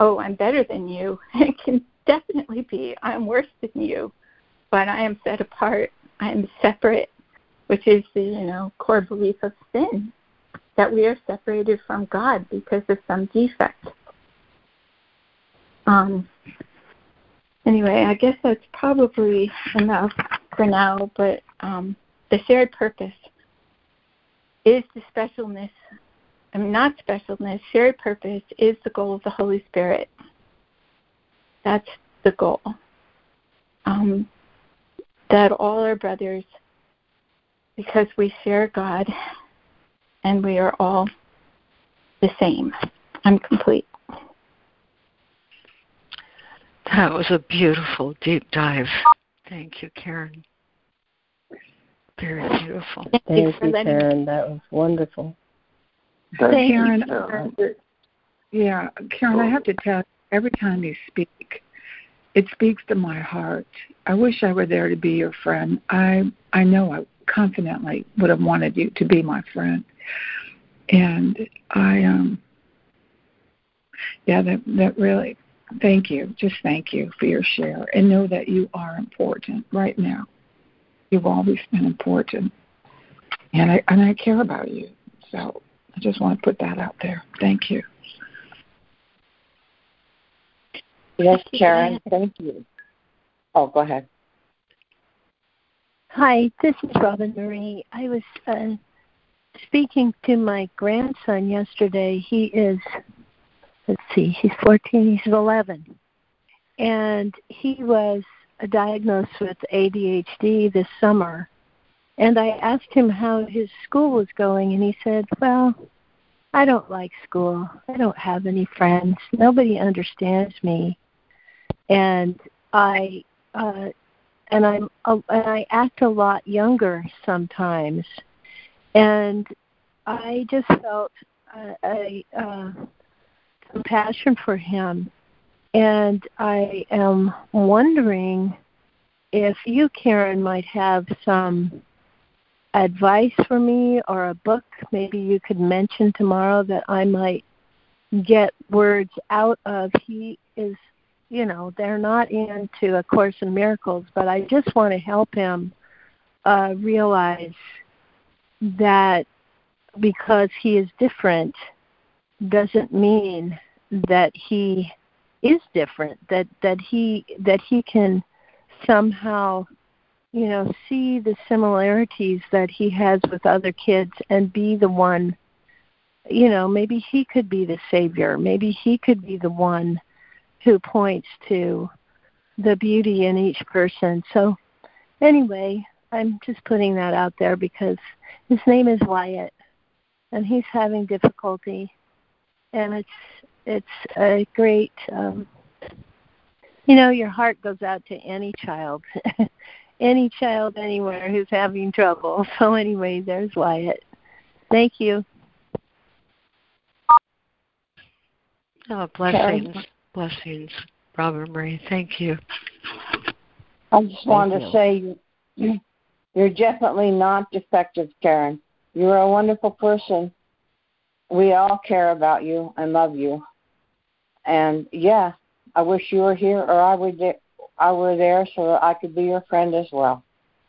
oh, I'm better than you. It can definitely be, I'm worse than you, but I am set apart. I am separate, which is the you know core belief of sin, that we are separated from God because of some defect. Um, anyway, I guess that's probably enough for now, but um, the shared purpose is the specialness, I mean, not specialness, shared purpose is the goal of the Holy Spirit. That's the goal. Um, that all are brothers because we share God and we are all the same. I'm complete. That was a beautiful deep dive. Thank you, Karen. Very beautiful. Thank, Thank you, Karen. That was wonderful. Thank Karen, you. yeah, Karen, I have to tell you, every time you speak, it speaks to my heart. I wish I were there to be your friend. I I know I confidently would have wanted you to be my friend. And I um yeah, that that really thank you. Just thank you for your share and know that you are important right now. You've always been important. And I and I care about you. So I just want to put that out there. Thank you. Yes, Karen, thank you. Oh, go ahead. Hi, this is Robin Marie. I was uh, speaking to my grandson yesterday. He is, let's see, he's 14, he's 11. And he was diagnosed with ADHD this summer. And I asked him how his school was going, and he said, Well, I don't like school. I don't have any friends. Nobody understands me. And I, uh, and I'm, uh, and I act a lot younger sometimes. And I just felt a, a uh, compassion for him. And I am wondering if you, Karen, might have some advice for me or a book maybe you could mention tomorrow that I might get words out of. He is, you know, they're not into A Course in Miracles, but I just want to help him uh, realize that because he is different doesn't mean that he is different that that he that he can somehow you know, see the similarities that he has with other kids and be the one, you know, maybe he could be the savior. Maybe he could be the one who points to the beauty in each person. So, anyway, I'm just putting that out there because his name is Wyatt and he's having difficulty and it's it's a great um you know your heart goes out to any child any child anywhere who's having trouble. So anyway, there's Wyatt. Thank you. Oh, blessings, Karen. blessings, Robin Marie. Thank you. I just wanted to say you're definitely not defective, Karen. You're a wonderful person. We all care about you and love you. And yeah, I wish you were here or I would I were there so I could be your friend as well.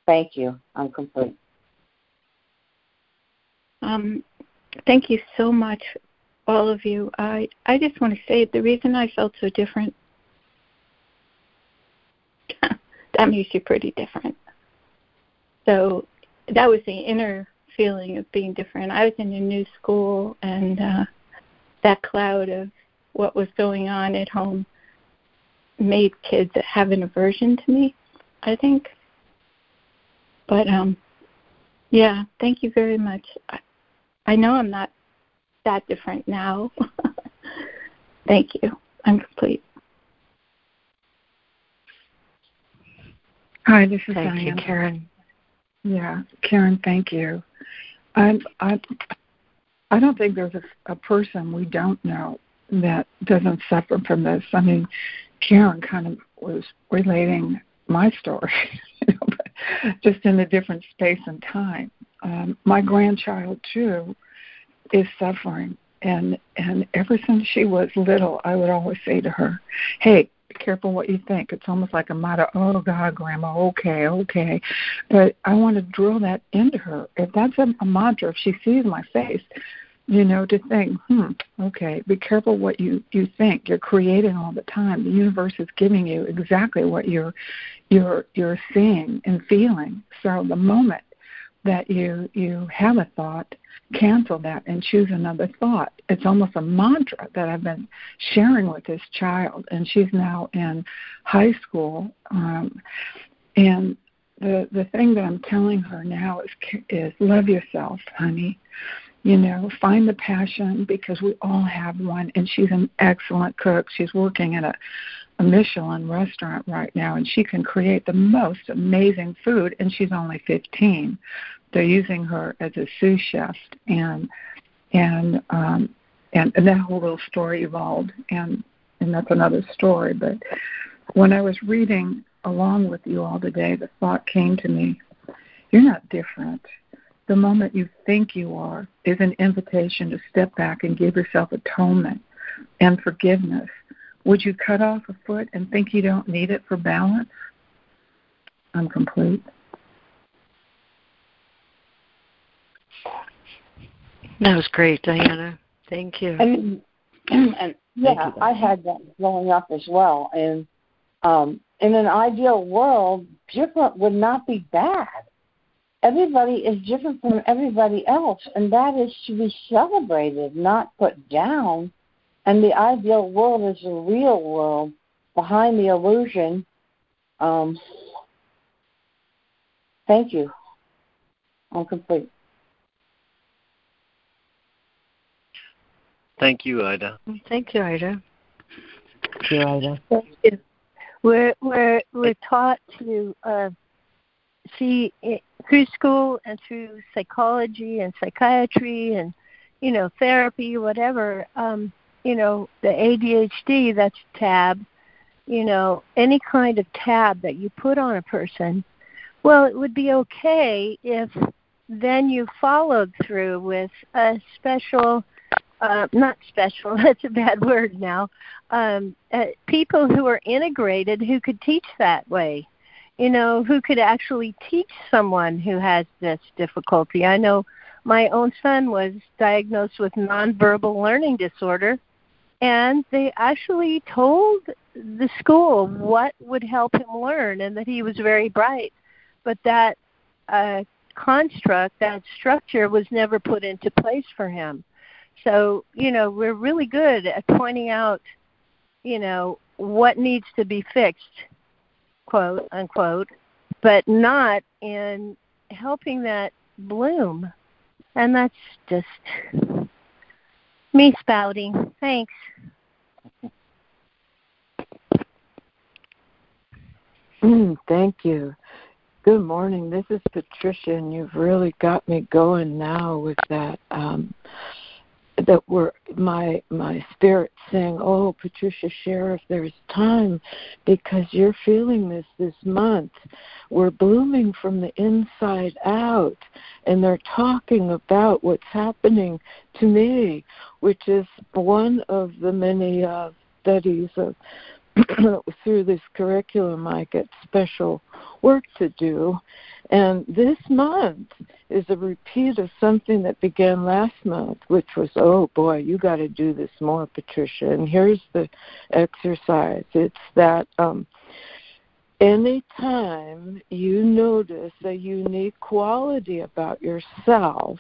Thank you. I'm complete. Um, thank you so much, all of you. I I just want to say the reason I felt so different. that makes you pretty different. So that was the inner feeling of being different. I was in a new school, and uh, that cloud of what was going on at home made kids have an aversion to me, I think. But um yeah, thank you very much. I, I know I'm not that different now. thank you. I'm complete. Hi, this is thank Diane. you, Karen. Yeah, Karen, thank you. I I I don't think there's a, a person we don't know that doesn't suffer from this. I mean, Karen kind of was relating my story, you know, but just in a different space and time. Um, my grandchild too is suffering, and and ever since she was little, I would always say to her, "Hey, be careful what you think." It's almost like a motto. Oh God, Grandma, okay, okay, but I want to drill that into her. If that's a, a mantra, if she sees my face, you know to think hmm okay be careful what you you think. You're creating all the time. The universe is giving you exactly what you're you're you're seeing and feeling. So the moment that you you have a thought cancel that and choose another thought. It's almost a mantra that i've been sharing with this child and she's now in high school um and the the thing that I'm telling her now is is love yourself, honey. You know, find the passion because we all have one, and she's an excellent cook. She's working at a a Michelin restaurant right now, and she can create the most amazing food, and she's only 15. They're using her as a sous chef, and and um, and, and that whole little story evolved, and and that's another story. But when I was reading along with you all today, the thought came to me: you're not different. The moment you think you are is an invitation to step back and give yourself atonement and forgiveness would you cut off a foot and think you don't need it for balance? I'm complete. That was great, Diana. Thank you. And, and yeah, you, I had that growing up as well. And um, in an ideal world, different would not be bad. Everybody is different from everybody else, and that is to be celebrated, not put down. And the ideal world is the real world behind the illusion. Um, thank you. I'm complete. Thank you, Ida. Thank you, Ida. Thank you, Ida. We're we're we're taught to uh, see it, through school and through psychology and psychiatry and you know therapy, whatever. Um, you know, the ADHD, that's a tab, you know, any kind of tab that you put on a person, well, it would be okay if then you followed through with a special, uh, not special, that's a bad word now, um, uh, people who are integrated who could teach that way. You know, who could actually teach someone who has this difficulty. I know my own son was diagnosed with nonverbal learning disorder and they actually told the school what would help him learn and that he was very bright but that uh, construct that structure was never put into place for him so you know we're really good at pointing out you know what needs to be fixed quote unquote but not in helping that bloom and that's just me spouting. Thanks. Mm, thank you. Good morning. This is Patricia, and you've really got me going now with that. Um, that were my my spirit saying, "Oh, Patricia, share if there's time, because you're feeling this this month. We're blooming from the inside out, and they're talking about what's happening to me, which is one of the many uh, studies of through this curriculum. I get special work to do, and this month is a repeat of something that began last month, which was, oh boy, you got to do this more, Patricia. And here's the exercise it's that um, anytime you notice a unique quality about yourself,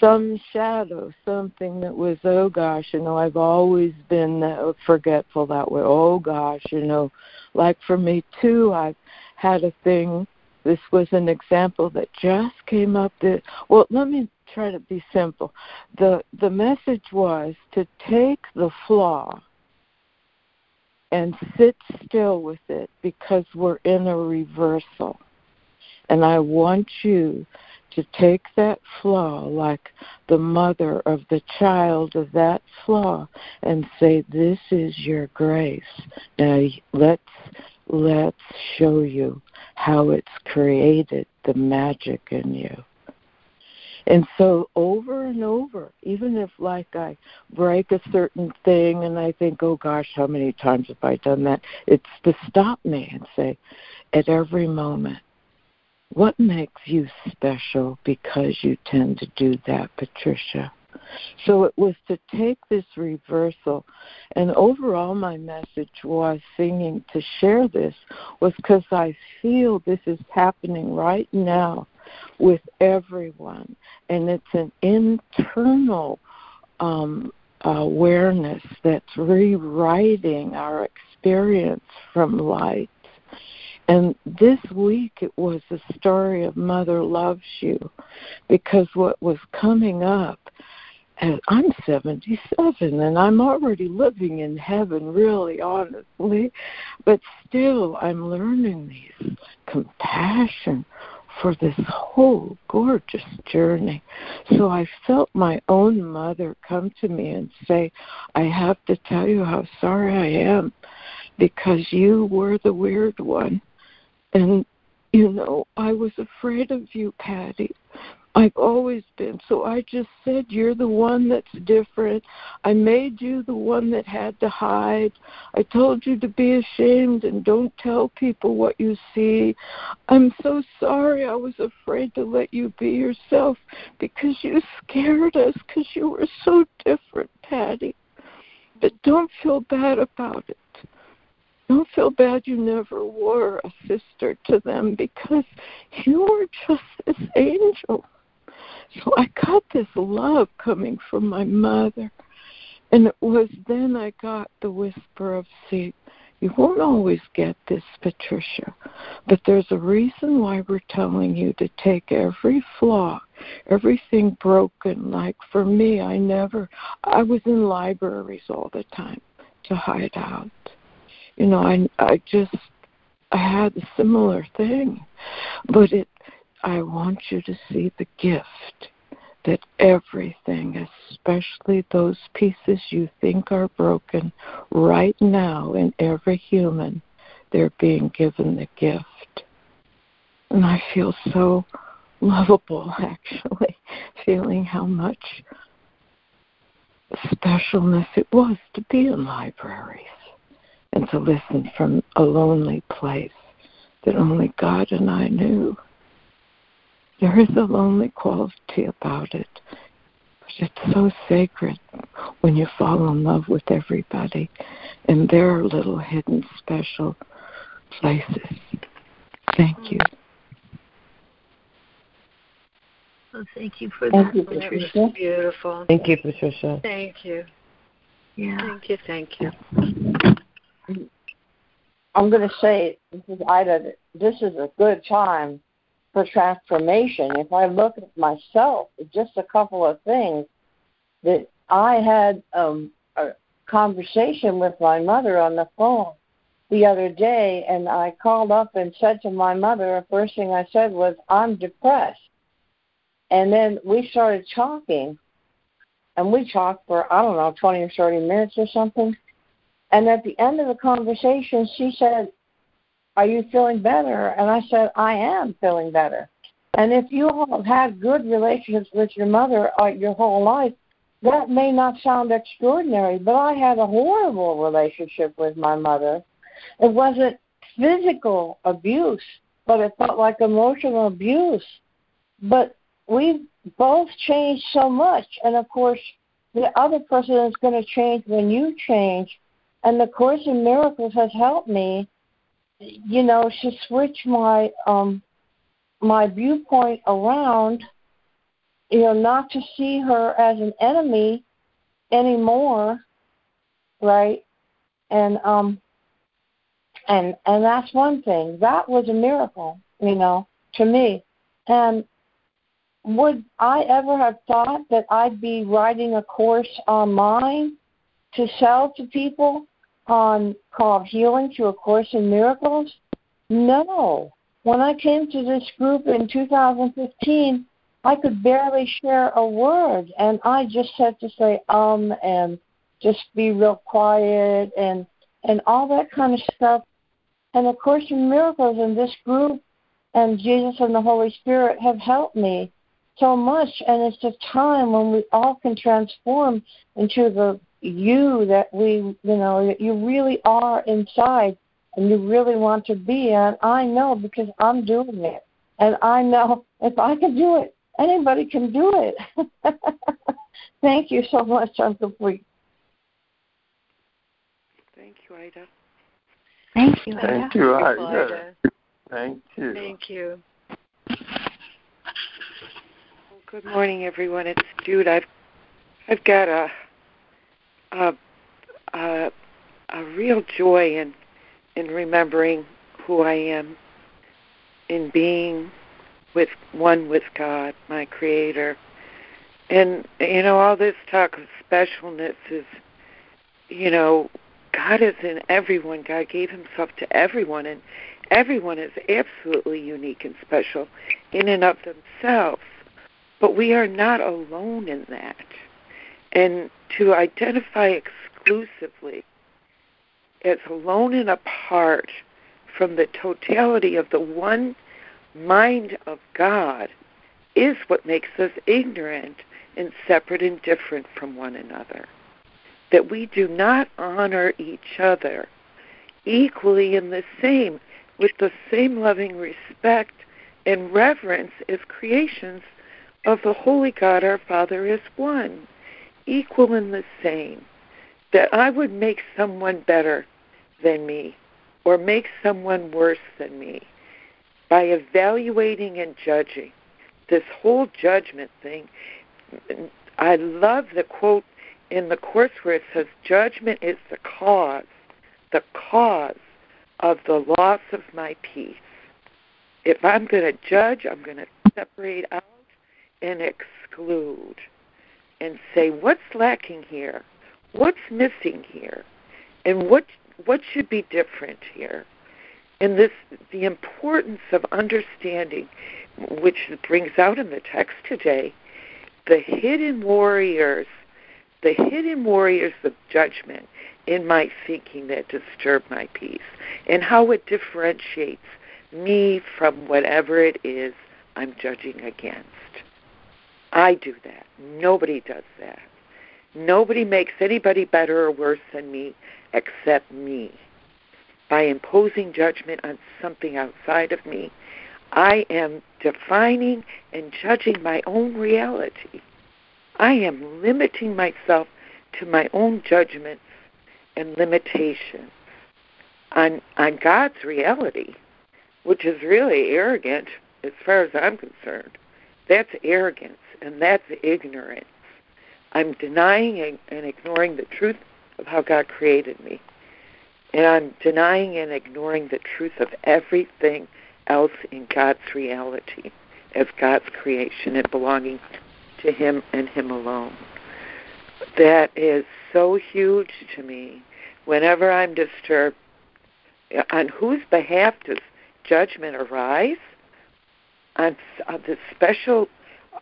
some shadow, something that was, oh gosh, you know, I've always been uh, forgetful that way. Oh gosh, you know, like for me too, I've had a thing this was an example that just came up that well let me try to be simple. The the message was to take the flaw and sit still with it because we're in a reversal. And i want you to take that flaw like the mother of the child of that flaw and say this is your grace. Now let's let's show you how it's created the magic in you. And so over and over, even if like I break a certain thing and I think, oh gosh, how many times have I done that? It's to stop me and say, at every moment, what makes you special because you tend to do that, Patricia? So it was to take this reversal. And overall, my message was singing to share this was because I feel this is happening right now with everyone. And it's an internal um, awareness that's rewriting our experience from light. And this week it was the story of Mother Loves You because what was coming up and I'm 77 and I'm already living in heaven, really, honestly. But still, I'm learning these compassion for this whole gorgeous journey. So I felt my own mother come to me and say, I have to tell you how sorry I am because you were the weird one. And, you know, I was afraid of you, Patty. I've always been. So I just said, You're the one that's different. I made you the one that had to hide. I told you to be ashamed and don't tell people what you see. I'm so sorry. I was afraid to let you be yourself because you scared us because you were so different, Patty. But don't feel bad about it. Don't feel bad you never were a sister to them because you were just this angel so I got this love coming from my mother. And it was then I got the whisper of, see, you won't always get this, Patricia, but there's a reason why we're telling you to take every flaw, everything broken. Like for me, I never, I was in libraries all the time to hide out. You know, I, I just, I had a similar thing, but it I want you to see the gift that everything, especially those pieces you think are broken, right now in every human, they're being given the gift. And I feel so lovable, actually, feeling how much specialness it was to be in libraries and to listen from a lonely place that only God and I knew. There is a lonely quality about it, but it's so sacred when you fall in love with everybody, and there are little hidden special places. Thank you. Oh, thank you for thank that. You, Patricia. That was beautiful. Thank you, Patricia. Thank you. Yeah. Thank you. Thank you. I'm going to say, this is Ida, this is a good time for transformation. If I look at myself, just a couple of things that I had um, a conversation with my mother on the phone the other day, and I called up and said to my mother, the first thing I said was, I'm depressed. And then we started talking, and we talked for, I don't know, 20 or 30 minutes or something. And at the end of the conversation, she said, are you feeling better? And I said, I am feeling better. And if you have had good relationships with your mother uh, your whole life, that may not sound extraordinary, but I had a horrible relationship with my mother. It wasn't physical abuse, but it felt like emotional abuse. But we both changed so much. And of course, the other person is going to change when you change. And the Course in Miracles has helped me you know, she switched my um my viewpoint around, you know, not to see her as an enemy anymore, right? And um and and that's one thing. That was a miracle, you know, to me. And would I ever have thought that I'd be writing a course online to sell to people? On called Healing Through A Course in Miracles? No. When I came to this group in 2015, I could barely share a word, and I just had to say um and just be real quiet and and all that kind of stuff. And of course, in miracles in this group and Jesus and the Holy Spirit have helped me so much. And it's a time when we all can transform into the you that we, you know, that you really are inside and you really want to be. And I know because I'm doing it. And I know if I can do it, anybody can do it. Thank you so much. I'm complete. Thank you, Ida. Thank you, Ida. Thank you, Ida. Ida. Thank you. Thank you. Well, good morning, everyone. It's Jude. I've I've got a a, a, a real joy in in remembering who I am in being with one with God, my creator. And you know, all this talk of specialness is you know, God is in everyone. God gave himself to everyone and everyone is absolutely unique and special in and of themselves. But we are not alone in that. And to identify exclusively as alone and apart from the totality of the one mind of God is what makes us ignorant and separate and different from one another. That we do not honor each other equally in the same, with the same loving respect and reverence as creations of the Holy God our Father is one, equal in the same. That I would make someone better than me or make someone worse than me by evaluating and judging. This whole judgment thing, I love the quote in the Course where it says, Judgment is the cause, the cause of the loss of my peace. If I'm going to judge, I'm going to separate out and exclude and say, what's lacking here? What's missing here? And what what should be different here? And this, the importance of understanding, which brings out in the text today, the hidden warriors, the hidden warriors of judgment in my thinking that disturb my peace, and how it differentiates me from whatever it is I'm judging against. I do that. Nobody does that. Nobody makes anybody better or worse than me except me by imposing judgment on something outside of me, I am defining and judging my own reality. I am limiting myself to my own judgments and limitations on, on God's reality, which is really arrogant as far as I'm concerned. That's arrogance and that's ignorance. I'm denying and ignoring the truth of how God created me. And I'm denying and ignoring the truth of everything else in God's reality as God's creation and belonging to Him and Him alone. That is so huge to me. Whenever I'm disturbed, on whose behalf does judgment arise? On the special,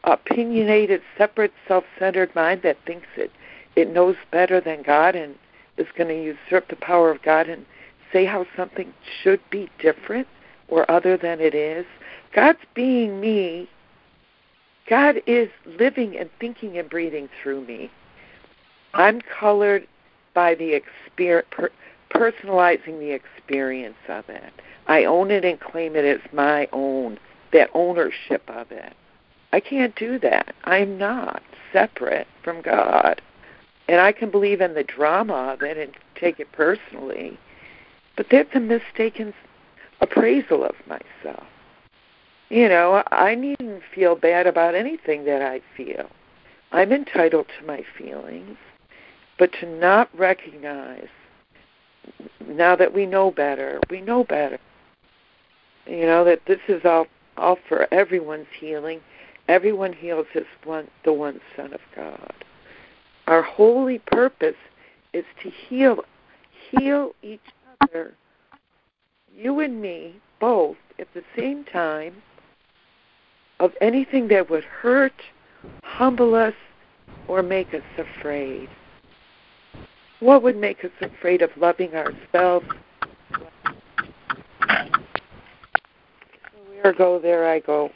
opinionated, separate, self centered mind that thinks it, it knows better than God and is going to usurp the power of God and say how something should be different or other than it is. God's being me. God is living and thinking and breathing through me. I'm colored by the experience, per, personalizing the experience of it. I own it and claim it as my own, that ownership of it. I can't do that. I'm not separate from God. And I can believe in the drama of it and take it personally, but that's a mistaken appraisal of myself. You know, I needn't feel bad about anything that I feel. I'm entitled to my feelings, but to not recognize now that we know better, we know better. You know that this is all all for everyone's healing. Everyone heals as one the one Son of God. Our holy purpose is to heal heal each other, you and me, both at the same time, of anything that would hurt, humble us, or make us afraid. What would make us afraid of loving ourselves? Where go, there I go.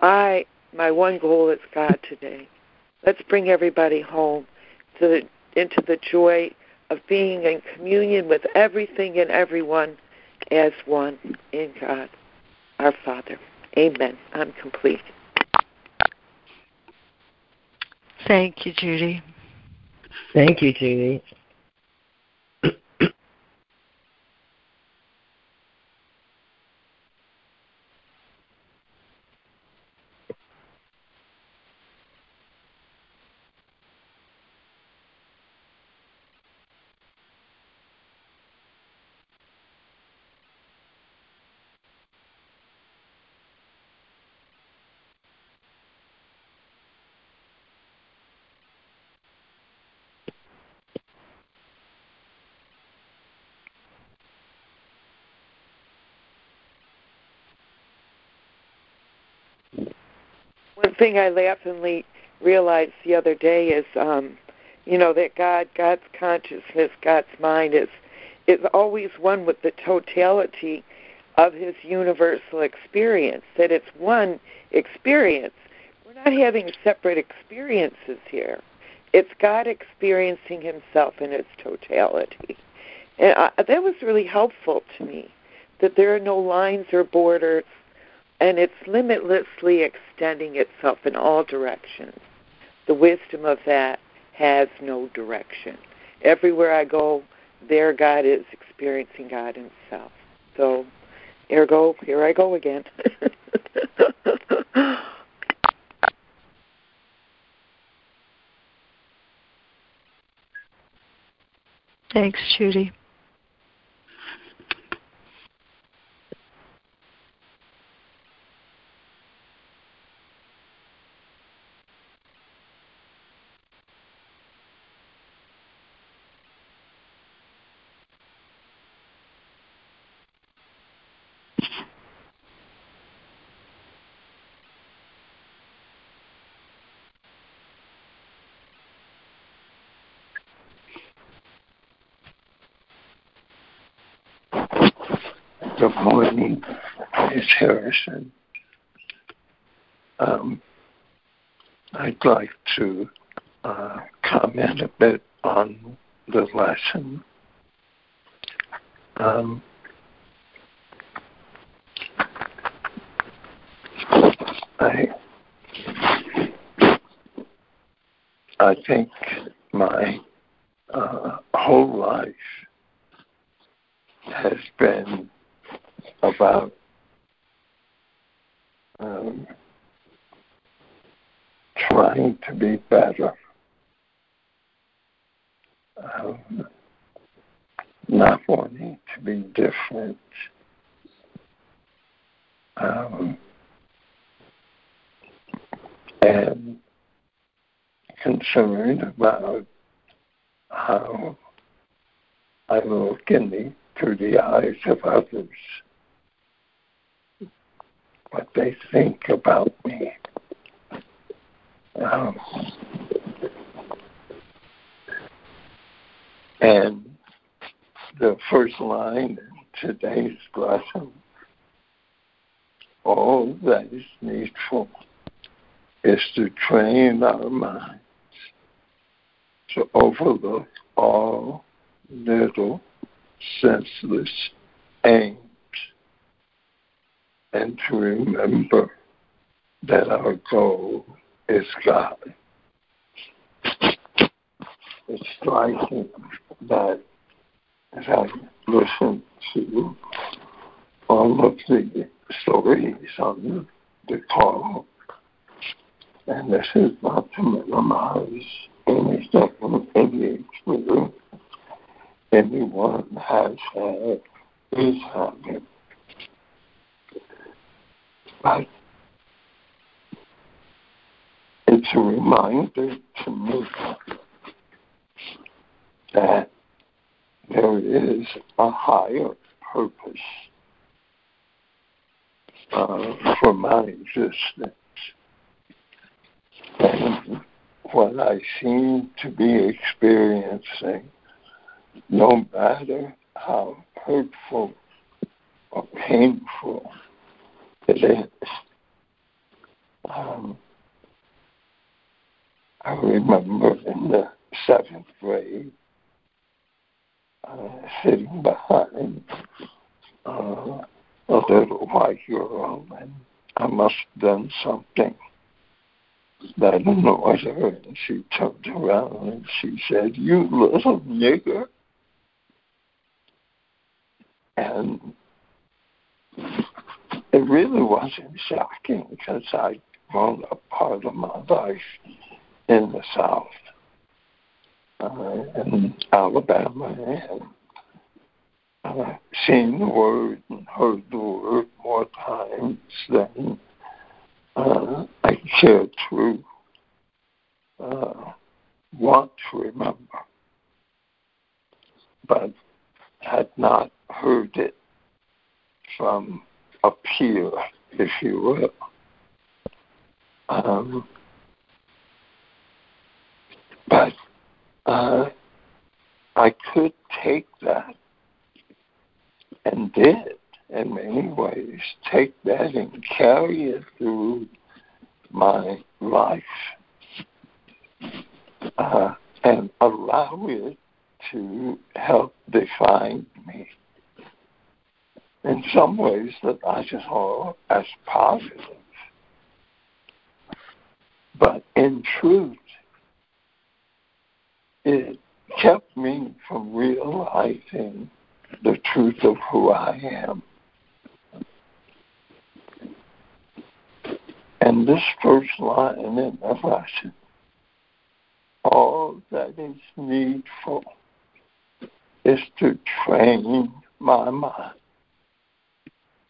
I my one goal is God today. Let's bring everybody home to the, into the joy of being in communion with everything and everyone as one in God, our Father. Amen. I'm complete. Thank you, Judy. Thank you, Judy. one thing I laughingly realized the other day is, um, you know, that God, God's consciousness, God's mind is is always one with the totality of His universal experience. That it's one experience. We're not having separate experiences here. It's God experiencing Himself in its totality, and I, that was really helpful to me. That there are no lines or borders and it's limitlessly extending itself in all directions. The wisdom of that has no direction. Everywhere I go, there God is experiencing God Himself. So, ergo, here I go again. Thanks, Judy. Good morning, Ms. Harrison. Um, I'd like to uh, comment a bit on the lesson. Um, I I think my uh, whole life has been about um, trying to be better, um, not wanting to be different. Um, and concerned about how I look in the, through the eyes of others what they think about me. Um, and the first line in today's lesson all that is needful is to train our minds to overlook all little senseless aims and to remember that our goal is God. It's striking that as I listen to all of the stories on the call, and this is not to minimize anything, any experience anyone has had, is having but it's a reminder to me that there is a higher purpose uh, for my existence. And what I seem to be experiencing, no matter how hurtful or painful is. Um, I remember in the seventh grade uh, sitting behind uh, a little white girl, and I must have done something that annoyed her, and she turned around and she said, "You little nigger." And it really wasn't shocking because I'd grown up part of my life in the South, uh, in Alabama, and uh, seen the word and heard the word more times than uh, I care to uh, want to remember, but had not heard it from appear, if you will. Um, but uh, I could take that and did in many ways take that and carry it through my life uh, and allow it to help define me in some ways that I saw as positive. But in truth, it kept me from realizing the truth of who I am. And this first line in lesson, all that is needful is to train my mind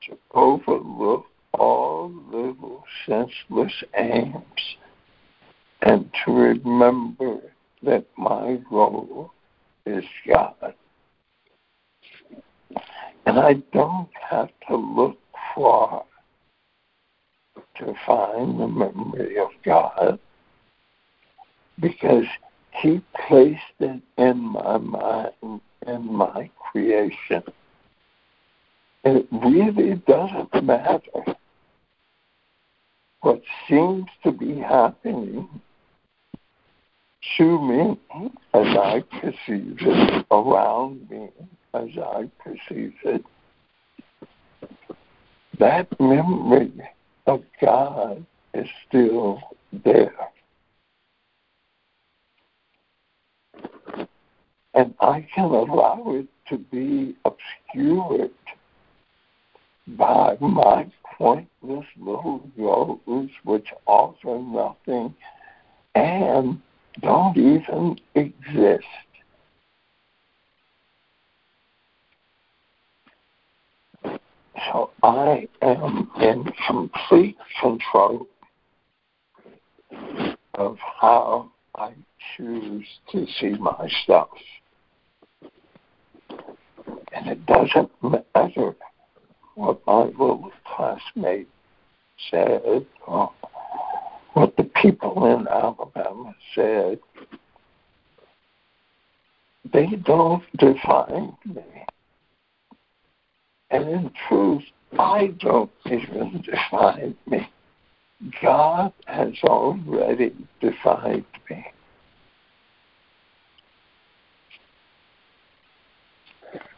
to overlook all little senseless aims and to remember that my goal is God. And I don't have to look far to find the memory of God because He placed it in my mind, in my creation. It really doesn't matter what seems to be happening to me as I perceive it, around me as I perceive it. That memory of God is still there. And I can allow it to be obscured by my pointless little goals which offer nothing and don't even exist. So I am in complete control of how I choose to see myself. And it doesn't matter what my little classmate said or what the people in Alabama said. They don't define me. And in truth, I don't even define me. God has already defined me.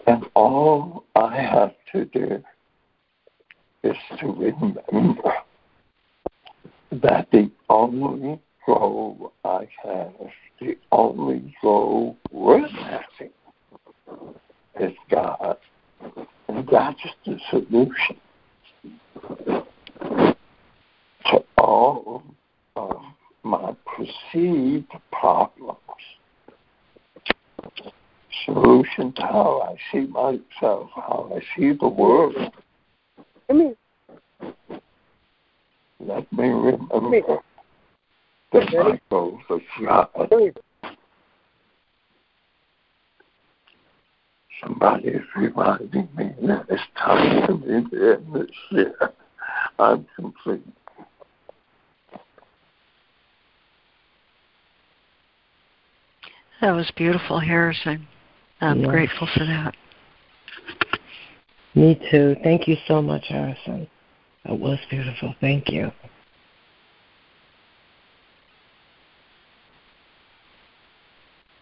And all I have to do is to remember that the only goal I have, the only goal worth having, is God. And that's the solution to all of my perceived problems. Solution to how I see myself, how I see the world. I mean, let me remember that my goal is God. Somebody is reminding me that it's time for me to end this year. I'm complete. That was beautiful, Harrison. I'm Yes. grateful for that. Me too. Thank you so much, Harrison. That was beautiful. Thank you.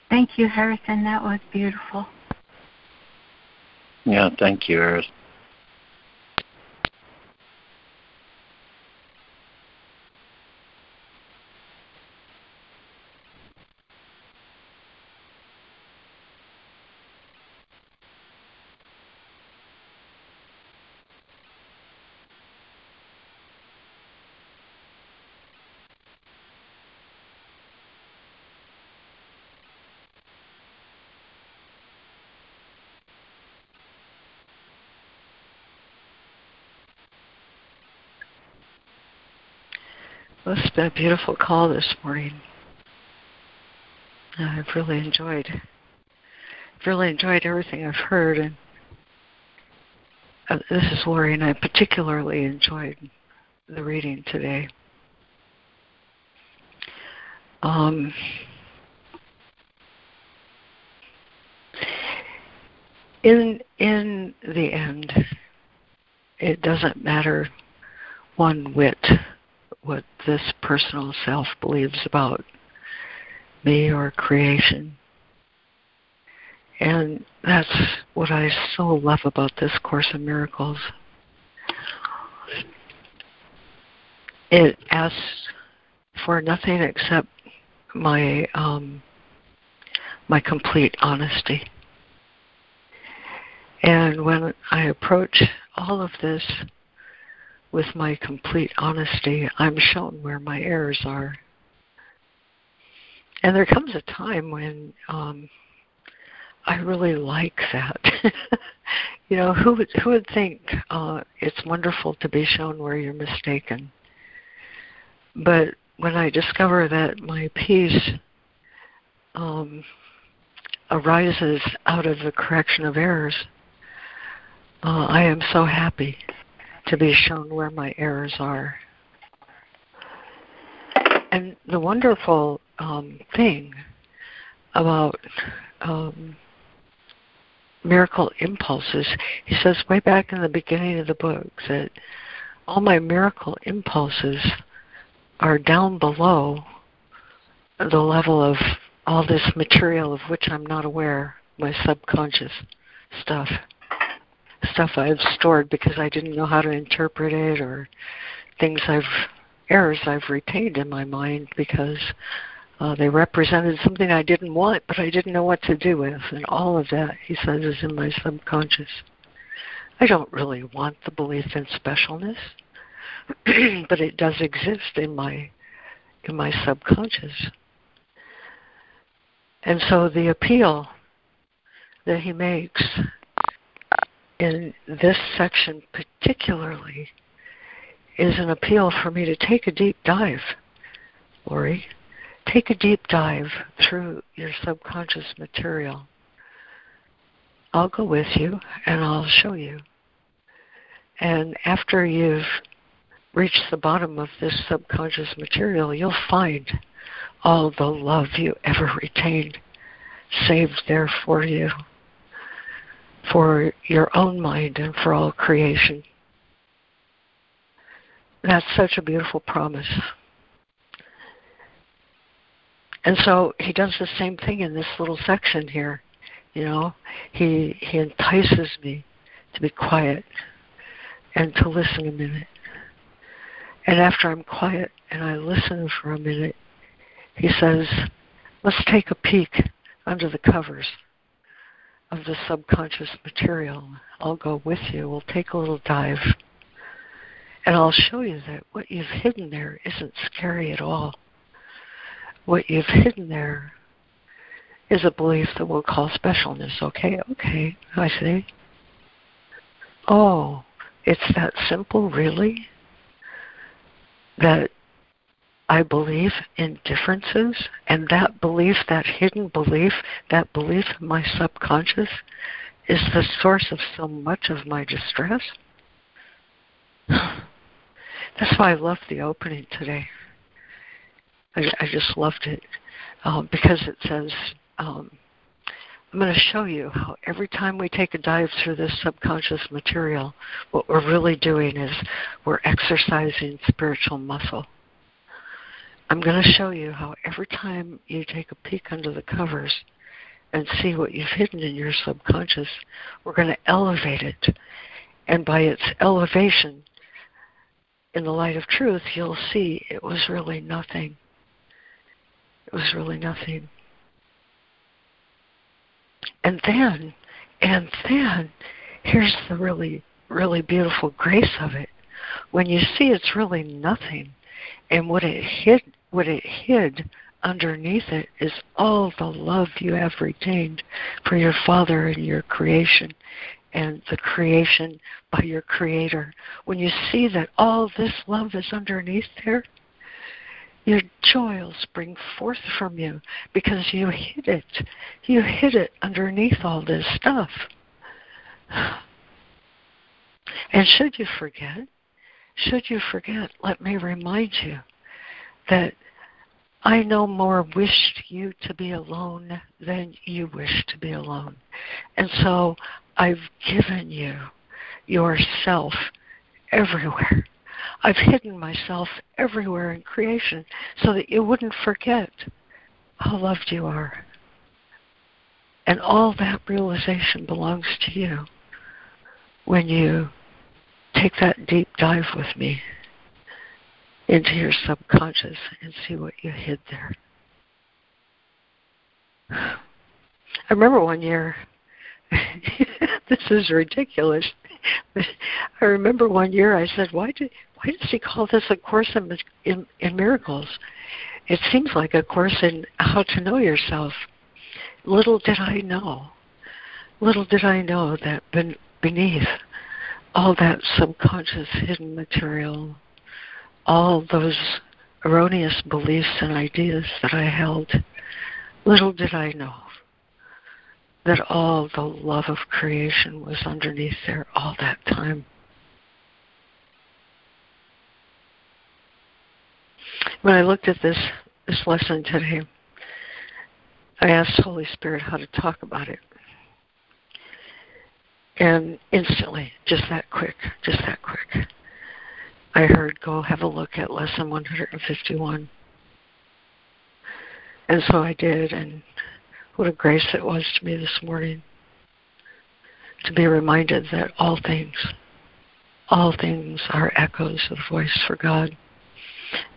Thank you, Harrison. That was beautiful. Yeah, thank you, Eris. It's been a beautiful call this morning. Uh, I've really enjoyed, really enjoyed everything I've heard, and uh, this is Lori, and I particularly enjoyed the reading today. Um, in in the end, it doesn't matter one whit what this personal self believes about me or creation. And that's what I so love about this Course in Miracles. It asks for nothing except my um, my complete honesty. And when I approach all of this with my complete honesty, I'm shown where my errors are. And there comes a time when um, I really like that. you know, who would who would think uh, it's wonderful to be shown where you're mistaken? But when I discover that my peace um, arises out of the correction of errors, uh, I am so happy to be shown where my errors are. And the wonderful um, thing about um, miracle impulses, he says way back in the beginning of the book that all my miracle impulses are down below the level of all this material of which I'm not aware, my subconscious stuff stuff I've stored because I didn't know how to interpret it or things I've errors I've retained in my mind because uh, they represented something I didn't want but I didn't know what to do with and all of that he says is in my subconscious. I don't really want the belief in specialness but it does exist in my in my subconscious. And so the appeal that he makes in this section particularly is an appeal for me to take a deep dive, Lori. Take a deep dive through your subconscious material. I'll go with you and I'll show you. And after you've reached the bottom of this subconscious material, you'll find all the love you ever retained saved there for you for your own mind and for all creation. That's such a beautiful promise. And so he does the same thing in this little section here. You know, he he entices me to be quiet and to listen a minute. And after I'm quiet and I listen for a minute, he says, Let's take a peek under the covers of the subconscious material. I'll go with you. We'll take a little dive. And I'll show you that what you've hidden there isn't scary at all. What you've hidden there is a belief that we'll call specialness. Okay, okay, I see. Oh, it's that simple, really? That I believe in differences, and that belief, that hidden belief, that belief in my subconscious is the source of so much of my distress. That's why I loved the opening today. I, I just loved it um, because it says, um, I'm going to show you how every time we take a dive through this subconscious material, what we're really doing is we're exercising spiritual muscle. I'm going to show you how every time you take a peek under the covers and see what you've hidden in your subconscious, we're going to elevate it. And by its elevation, in the light of truth, you'll see it was really nothing. It was really nothing. And then, and then, here's the really, really beautiful grace of it. When you see it's really nothing, and what it hid what it hid underneath it is all the love you have retained for your Father and your creation and the creation by your Creator. When you see that all this love is underneath there, your joy will spring forth from you because you hid it. You hid it underneath all this stuff. And should you forget, should you forget, let me remind you that I no more wished you to be alone than you wish to be alone. And so I've given you yourself everywhere. I've hidden myself everywhere in creation so that you wouldn't forget how loved you are. And all that realization belongs to you when you take that deep dive with me into your subconscious and see what you hid there. I remember one year, this is ridiculous. I remember one year I said, "Why did why does he call this a course in, in, in miracles? It seems like a course in how to know yourself." Little did I know, little did I know that ben, beneath all that subconscious hidden material, all those erroneous beliefs and ideas that I held, little did I know that all the love of creation was underneath there all that time. When I looked at this this lesson today, I asked Holy Spirit how to talk about it. And instantly, just that quick, just that quick, I heard, go have a look at lesson 151. And so I did, and what a grace it was to me this morning to be reminded that all things, all things are echoes of the voice for God.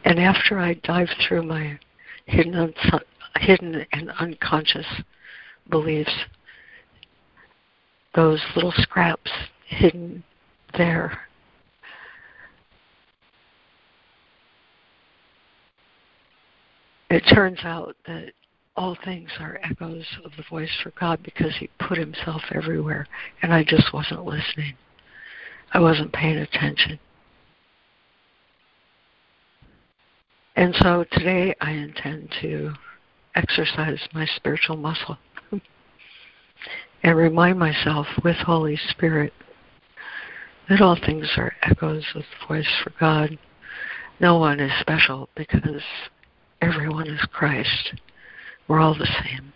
And after I dived through my hidden, hidden and unconscious beliefs, those little scraps hidden there. It turns out that all things are echoes of the voice for God because He put Himself everywhere, and I just wasn't listening. I wasn't paying attention. And so today I intend to exercise my spiritual muscle and remind myself with Holy Spirit that all things are echoes of the voice for God. No one is special because everyone is Christ. We're all the same.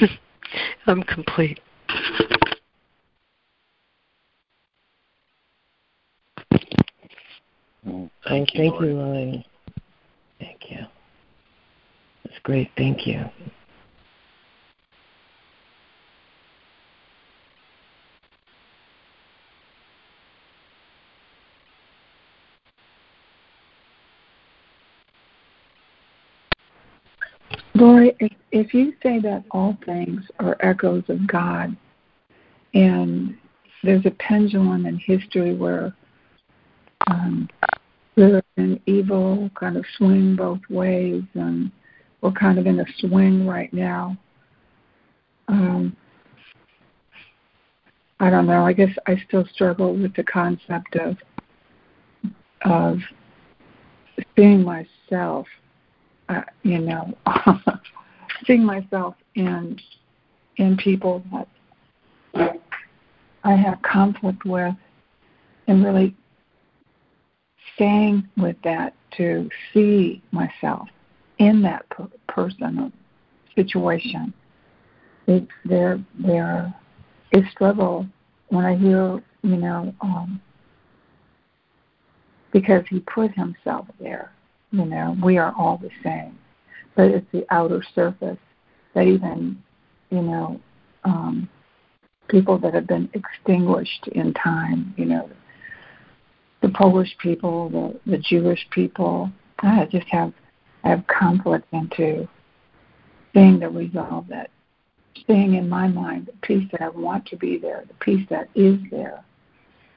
I'm complete. thank, thank you, Lorraine. Thank you. That's great. Thank you. Lori, if, if you say that all things are echoes of God, and there's a pendulum in history where um, good and evil kind of swing both ways, and we're kind of in a swing right now. Um, I don't know. I guess I still struggle with the concept of of seeing myself uh, you know, seeing myself in in people that I have conflict with, and really staying with that to see myself in that per- person or situation. It, there, there is struggle when I hear, you know, um, because he put himself there you know, we are all the same. But it's the outer surface that even, you know, um, people that have been extinguished in time, you know, the Polish people, the, the Jewish people, I just have I have conflict into seeing the resolve that seeing in my mind the peace that I want to be there, the peace that is there,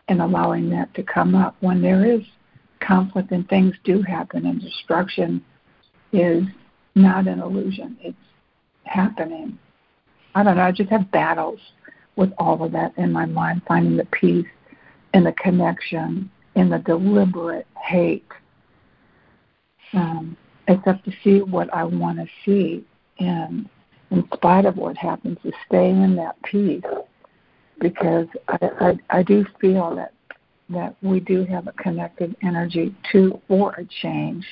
and allowing that to come up when there is conflict and things do happen and destruction is not an illusion. It's happening. I don't know, I just have battles with all of that in my mind, finding the peace and the connection in the deliberate hate. Um, except to see what I want to see and in spite of what happens to stay in that peace because I, I, I do feel that that we do have a connected energy to for a change.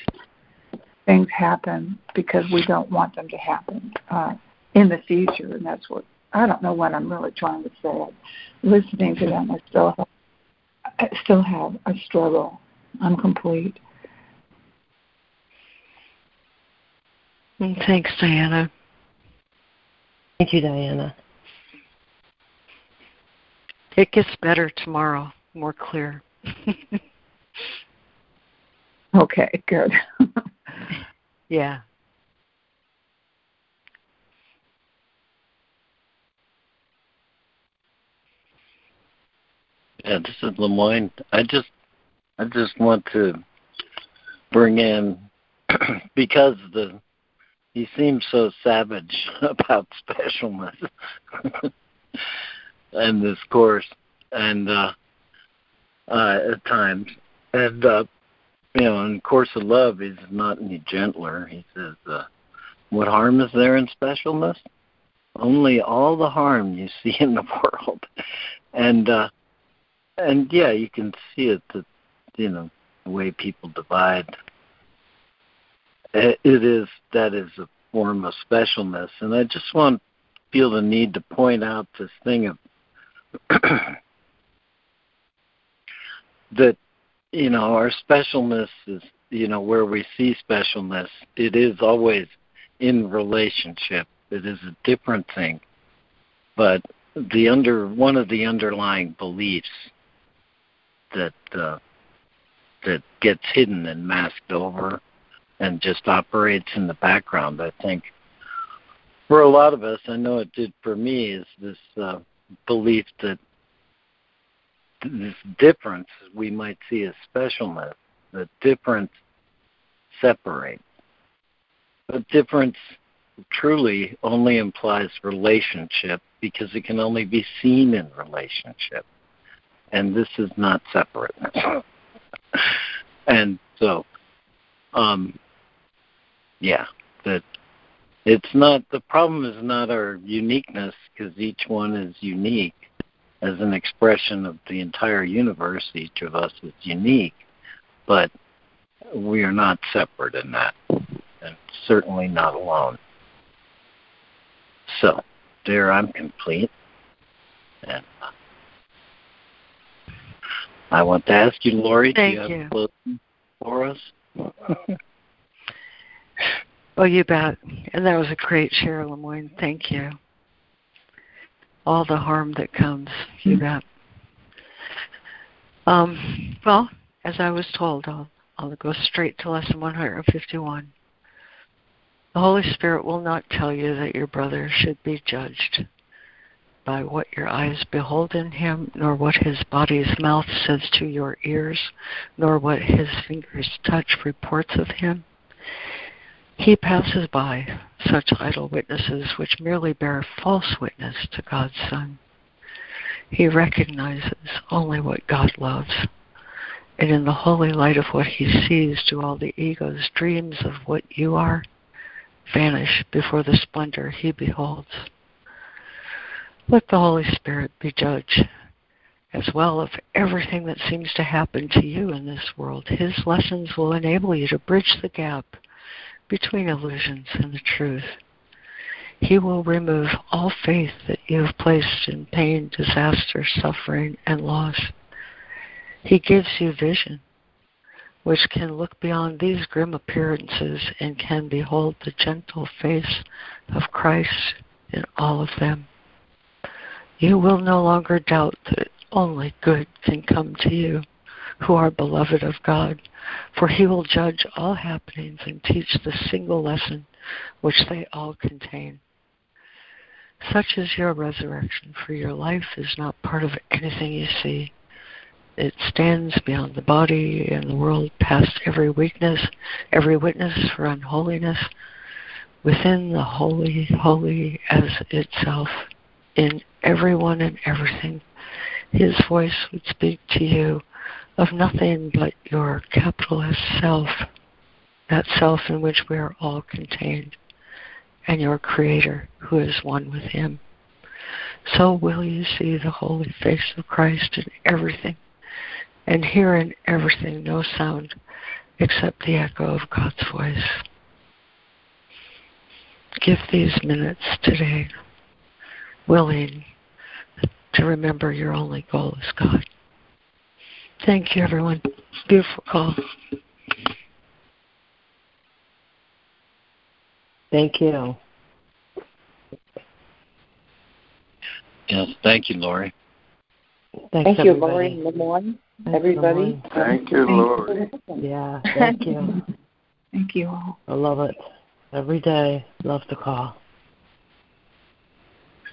things happen because we don't want them to happen uh, in the future, and that's what I don't know what I'm really trying to say. Listening to them, I still have, I still have a struggle. I'm complete. Thanks, Diana. Thank you, Diana. It gets better tomorrow, more clear. okay, good. yeah. Yeah, this is LeMoyne. I just I just want to bring in because the he seems so savage about specialness in this course and uh uh at times. And uh you know in course of love he's not any gentler. He says uh what harm is there in specialness? Only all the harm you see in the world. And uh and yeah you can see it that you know the way people divide it is that is a form of specialness. And i just want feel the need to point out this thing of that you know our specialness is you know where we see specialness it is always in relationship it is a different thing but the under one of the underlying beliefs that uh, that gets hidden and masked over and just operates in the background. I think for a lot of us, I know it did for me, is this uh, belief that this difference we might see as specialness, The difference separates. But difference truly only implies relationship because it can only be seen in relationship. And this is not separateness. and so um yeah, that it's not the problem is not our uniqueness because each one is unique as an expression of the entire universe. Each of us is unique, but we are not separate in that, and certainly not alone. So, there I'm complete, and uh, I want to ask you, Laurie, Thank do you have you. a closing for us? Oh, you bet. And that was a great share, LeMoyne. Thank you. All the harm that comes, you bet. Um, well, as I was told, I'll, I'll go straight to lesson 151. The Holy Spirit will not tell you that your brother should be judged by what your eyes behold in him, nor what his body's mouth says to your ears, nor what his fingers touch reports of him. He passes by such idle witnesses which merely bear false witness to God's Son. He recognizes only what God loves, and in the holy light of what he sees do all the ego's dreams of what you are vanish before the splendor he beholds. Let the Holy Spirit be judge as well of everything that seems to happen to you in this world. His lessons will enable you to bridge the gap between illusions and the truth. He will remove all faith that you have placed in pain, disaster, suffering, and loss. He gives you vision, which can look beyond these grim appearances and can behold the gentle face of Christ in all of them. You will no longer doubt that only good can come to you who are beloved of God, for he will judge all happenings and teach the single lesson which they all contain. Such is your resurrection, for your life is not part of anything you see. It stands beyond the body and the world, past every weakness, every witness for unholiness, within the holy, holy as itself, in everyone and everything. His voice would speak to you of nothing but your capital S self, that self in which we are all contained, and your Creator who is one with Him. So will you see the holy face of Christ in everything, and hear in everything no sound except the echo of God's voice. give these minutes today willing to remember your only goal is God. Thank you, everyone. Beautiful call. Thank you. Yes, thank you, Lori. Thanks, Thank you, everybody. Lori LeMoyne. Thanks, Everybody. LeMoyne. Thank you, Lord. Yeah, thank you. Thank you all. I love it. Every day, love to call.